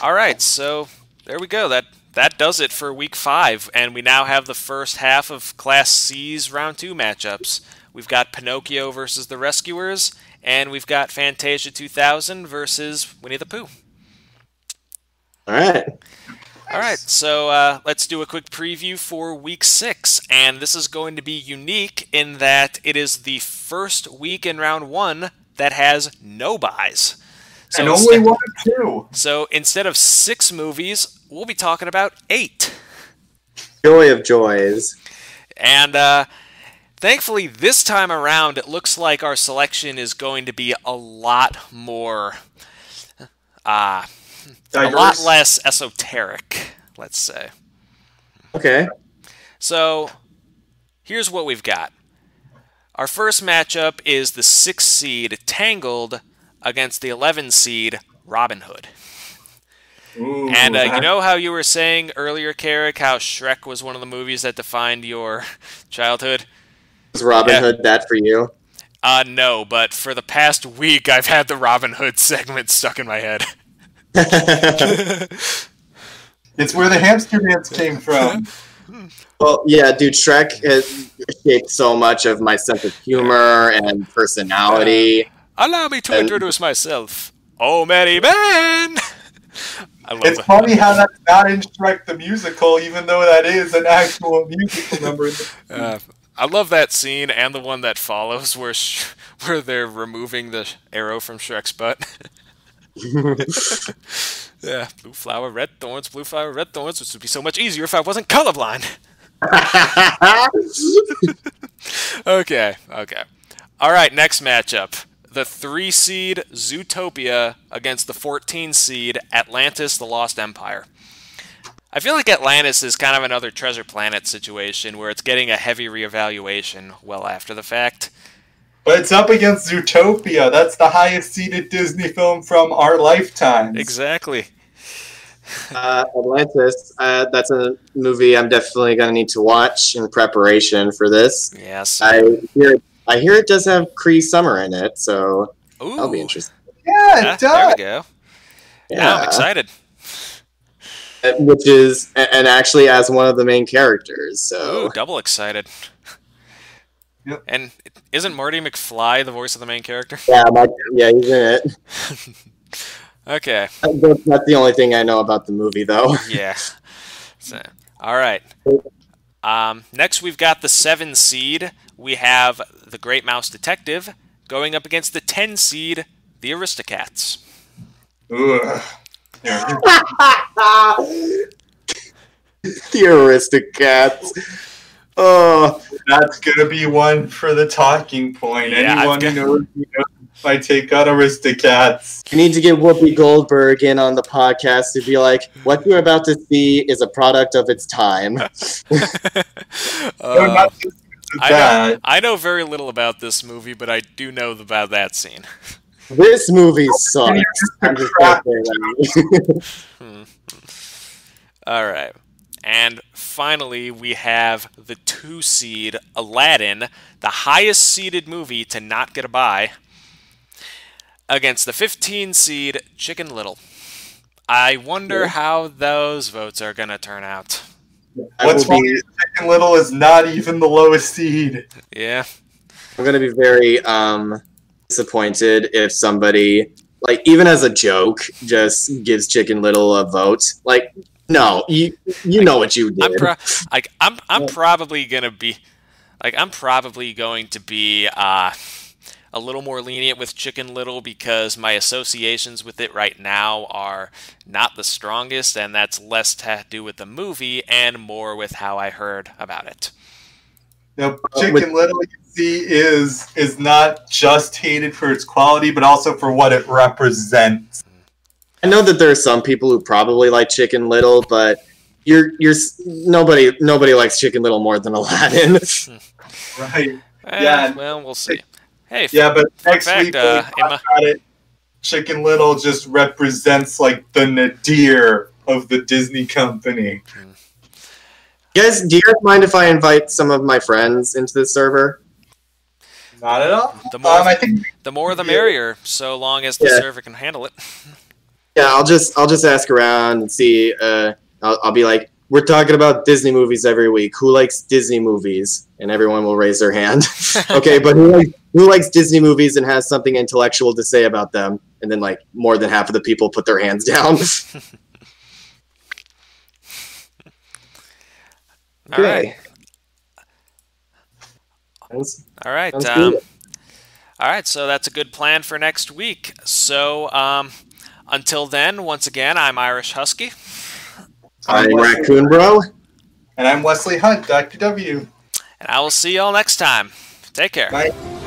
All right, so there we go. That that does it for week five, and we now have the first half of Class C's round two matchups. We've got Pinocchio versus the Rescuers, and we've got Fantasia 2000 versus Winnie the Pooh. all right. All right, so uh, let's do a quick preview for week six. And this is going to be unique in that it is the first week in round one that has no buys. So, and instead, only one or two. so instead of six movies, we'll be talking about eight. Joy of joys. And uh, thankfully, this time around, it looks like our selection is going to be a lot more. Uh, a lot less esoteric, let's say. Okay. So, here's what we've got. Our first matchup is the 6 seed Tangled against the 11 seed Robin Hood. Ooh, And uh, you know how you were saying earlier, Carrick, how Shrek was one of the movies that defined your childhood? Was Robin Yeah. Hood that for you? Uh, no, but for the past week, I've had the Robin Hood segment stuck in my head. it's where the hamster dance came from. well, yeah, dude, Shrek has shaped so much of my sense of humor and personality. Allow me to And- introduce myself. Oh, Mary Man! I love It's it. funny how that's not in Shrek the musical, even though that is an actual musical number. Uh, I love that scene and the one that follows where sh- where they're removing the arrow from Shrek's butt. Yeah, blue flower, red thorns, blue flower, red thorns, which would be so much easier if I wasn't colorblind. okay, okay. All right, next matchup. The 3 seed Zootopia against the 14 seed Atlantis the Lost Empire. I feel like Atlantis is kind of another treasure planet situation where it's getting a heavy reevaluation well after the fact. But it's up against Zootopia. That's the highest seeded Disney film from our lifetime. Exactly. uh, Atlantis. Uh, that's a movie I'm definitely going to need to watch in preparation for this. Yes. I hear I hear it does have Cree Summer in it, so Ooh. that'll be interesting. Yeah, it Yeah, does. there we go. Now I'm excited. Which is and actually as one of the main characters. So Ooh, double excited. Yep. And isn't Marty McFly the voice of the main character? yeah, my, yeah, he's in it. Okay. That's the only thing I know about the movie, though. Yeah. So, all right. Um, next, we've got the seven seed. We have the Great Mouse Detective going up against the ten seed, the Aristocats. Ugh. The Aristocats. Oh, That's gonna be one for the talking point. Yeah, Anyone got- who knows me knows my take on Aristocats. you need to get Whoopi Goldberg in on the podcast to be like, "What you're about to see is a product of its time." No, Uh, not just because of I know. I know very little about this movie, but I do know about that scene. this movie sucks. just I'm just crap. gonna say that. All right. And finally, we have the two seed Aladdin, the highest seeded movie to not get a bye, against the 15 seed Chicken Little. I wonder how those votes are going to turn out. I What's wrong be- is Chicken Little is not even the lowest seed. Yeah. I'm gonna be very um disappointed if somebody like even as a joke just gives Chicken Little a vote. Like, no, you you know what you did. I'm pro- like I'm I'm probably going to be like I'm probably going to be uh a little more lenient with Chicken Little because my associations with it right now are not the strongest, and that's less to do with the movie and more with how I heard about it. Now, Uh, Chicken with- Little, you see, is is not just hated for its quality, but also for what it represents. I know that there are some people who probably like Chicken Little, but you're you're nobody nobody likes Chicken Little more than Aladdin. Right. Eh, Yeah. Well, we'll see. Hey, Yeah, but next fact, week uh, when we in my- it, Chicken Little just represents like the nadir of the Disney company. You guys, do you guys mind if I invite some of my friends into the server? Not at all. The more, Um, I think the more the merrier, so long as the Yeah. server can handle it. Yeah, I'll just I'll just ask around and see. Uh, I'll, I'll be like, we're talking about Disney movies every week. Who likes Disney movies? And everyone will raise their hand. okay, but who likes, who likes Disney movies and has something intellectual to say about them? And then like more than half of the people put their hands down. right. Sounds, all right. Um, all right. So that's a good plan for next week. So um, until then, once again, I'm Irish Husky, I'm Wesley- Raccoon Bro. and I'm Wesley Hunt, Dr. W. and I will see y'all next time. Take care. Bye.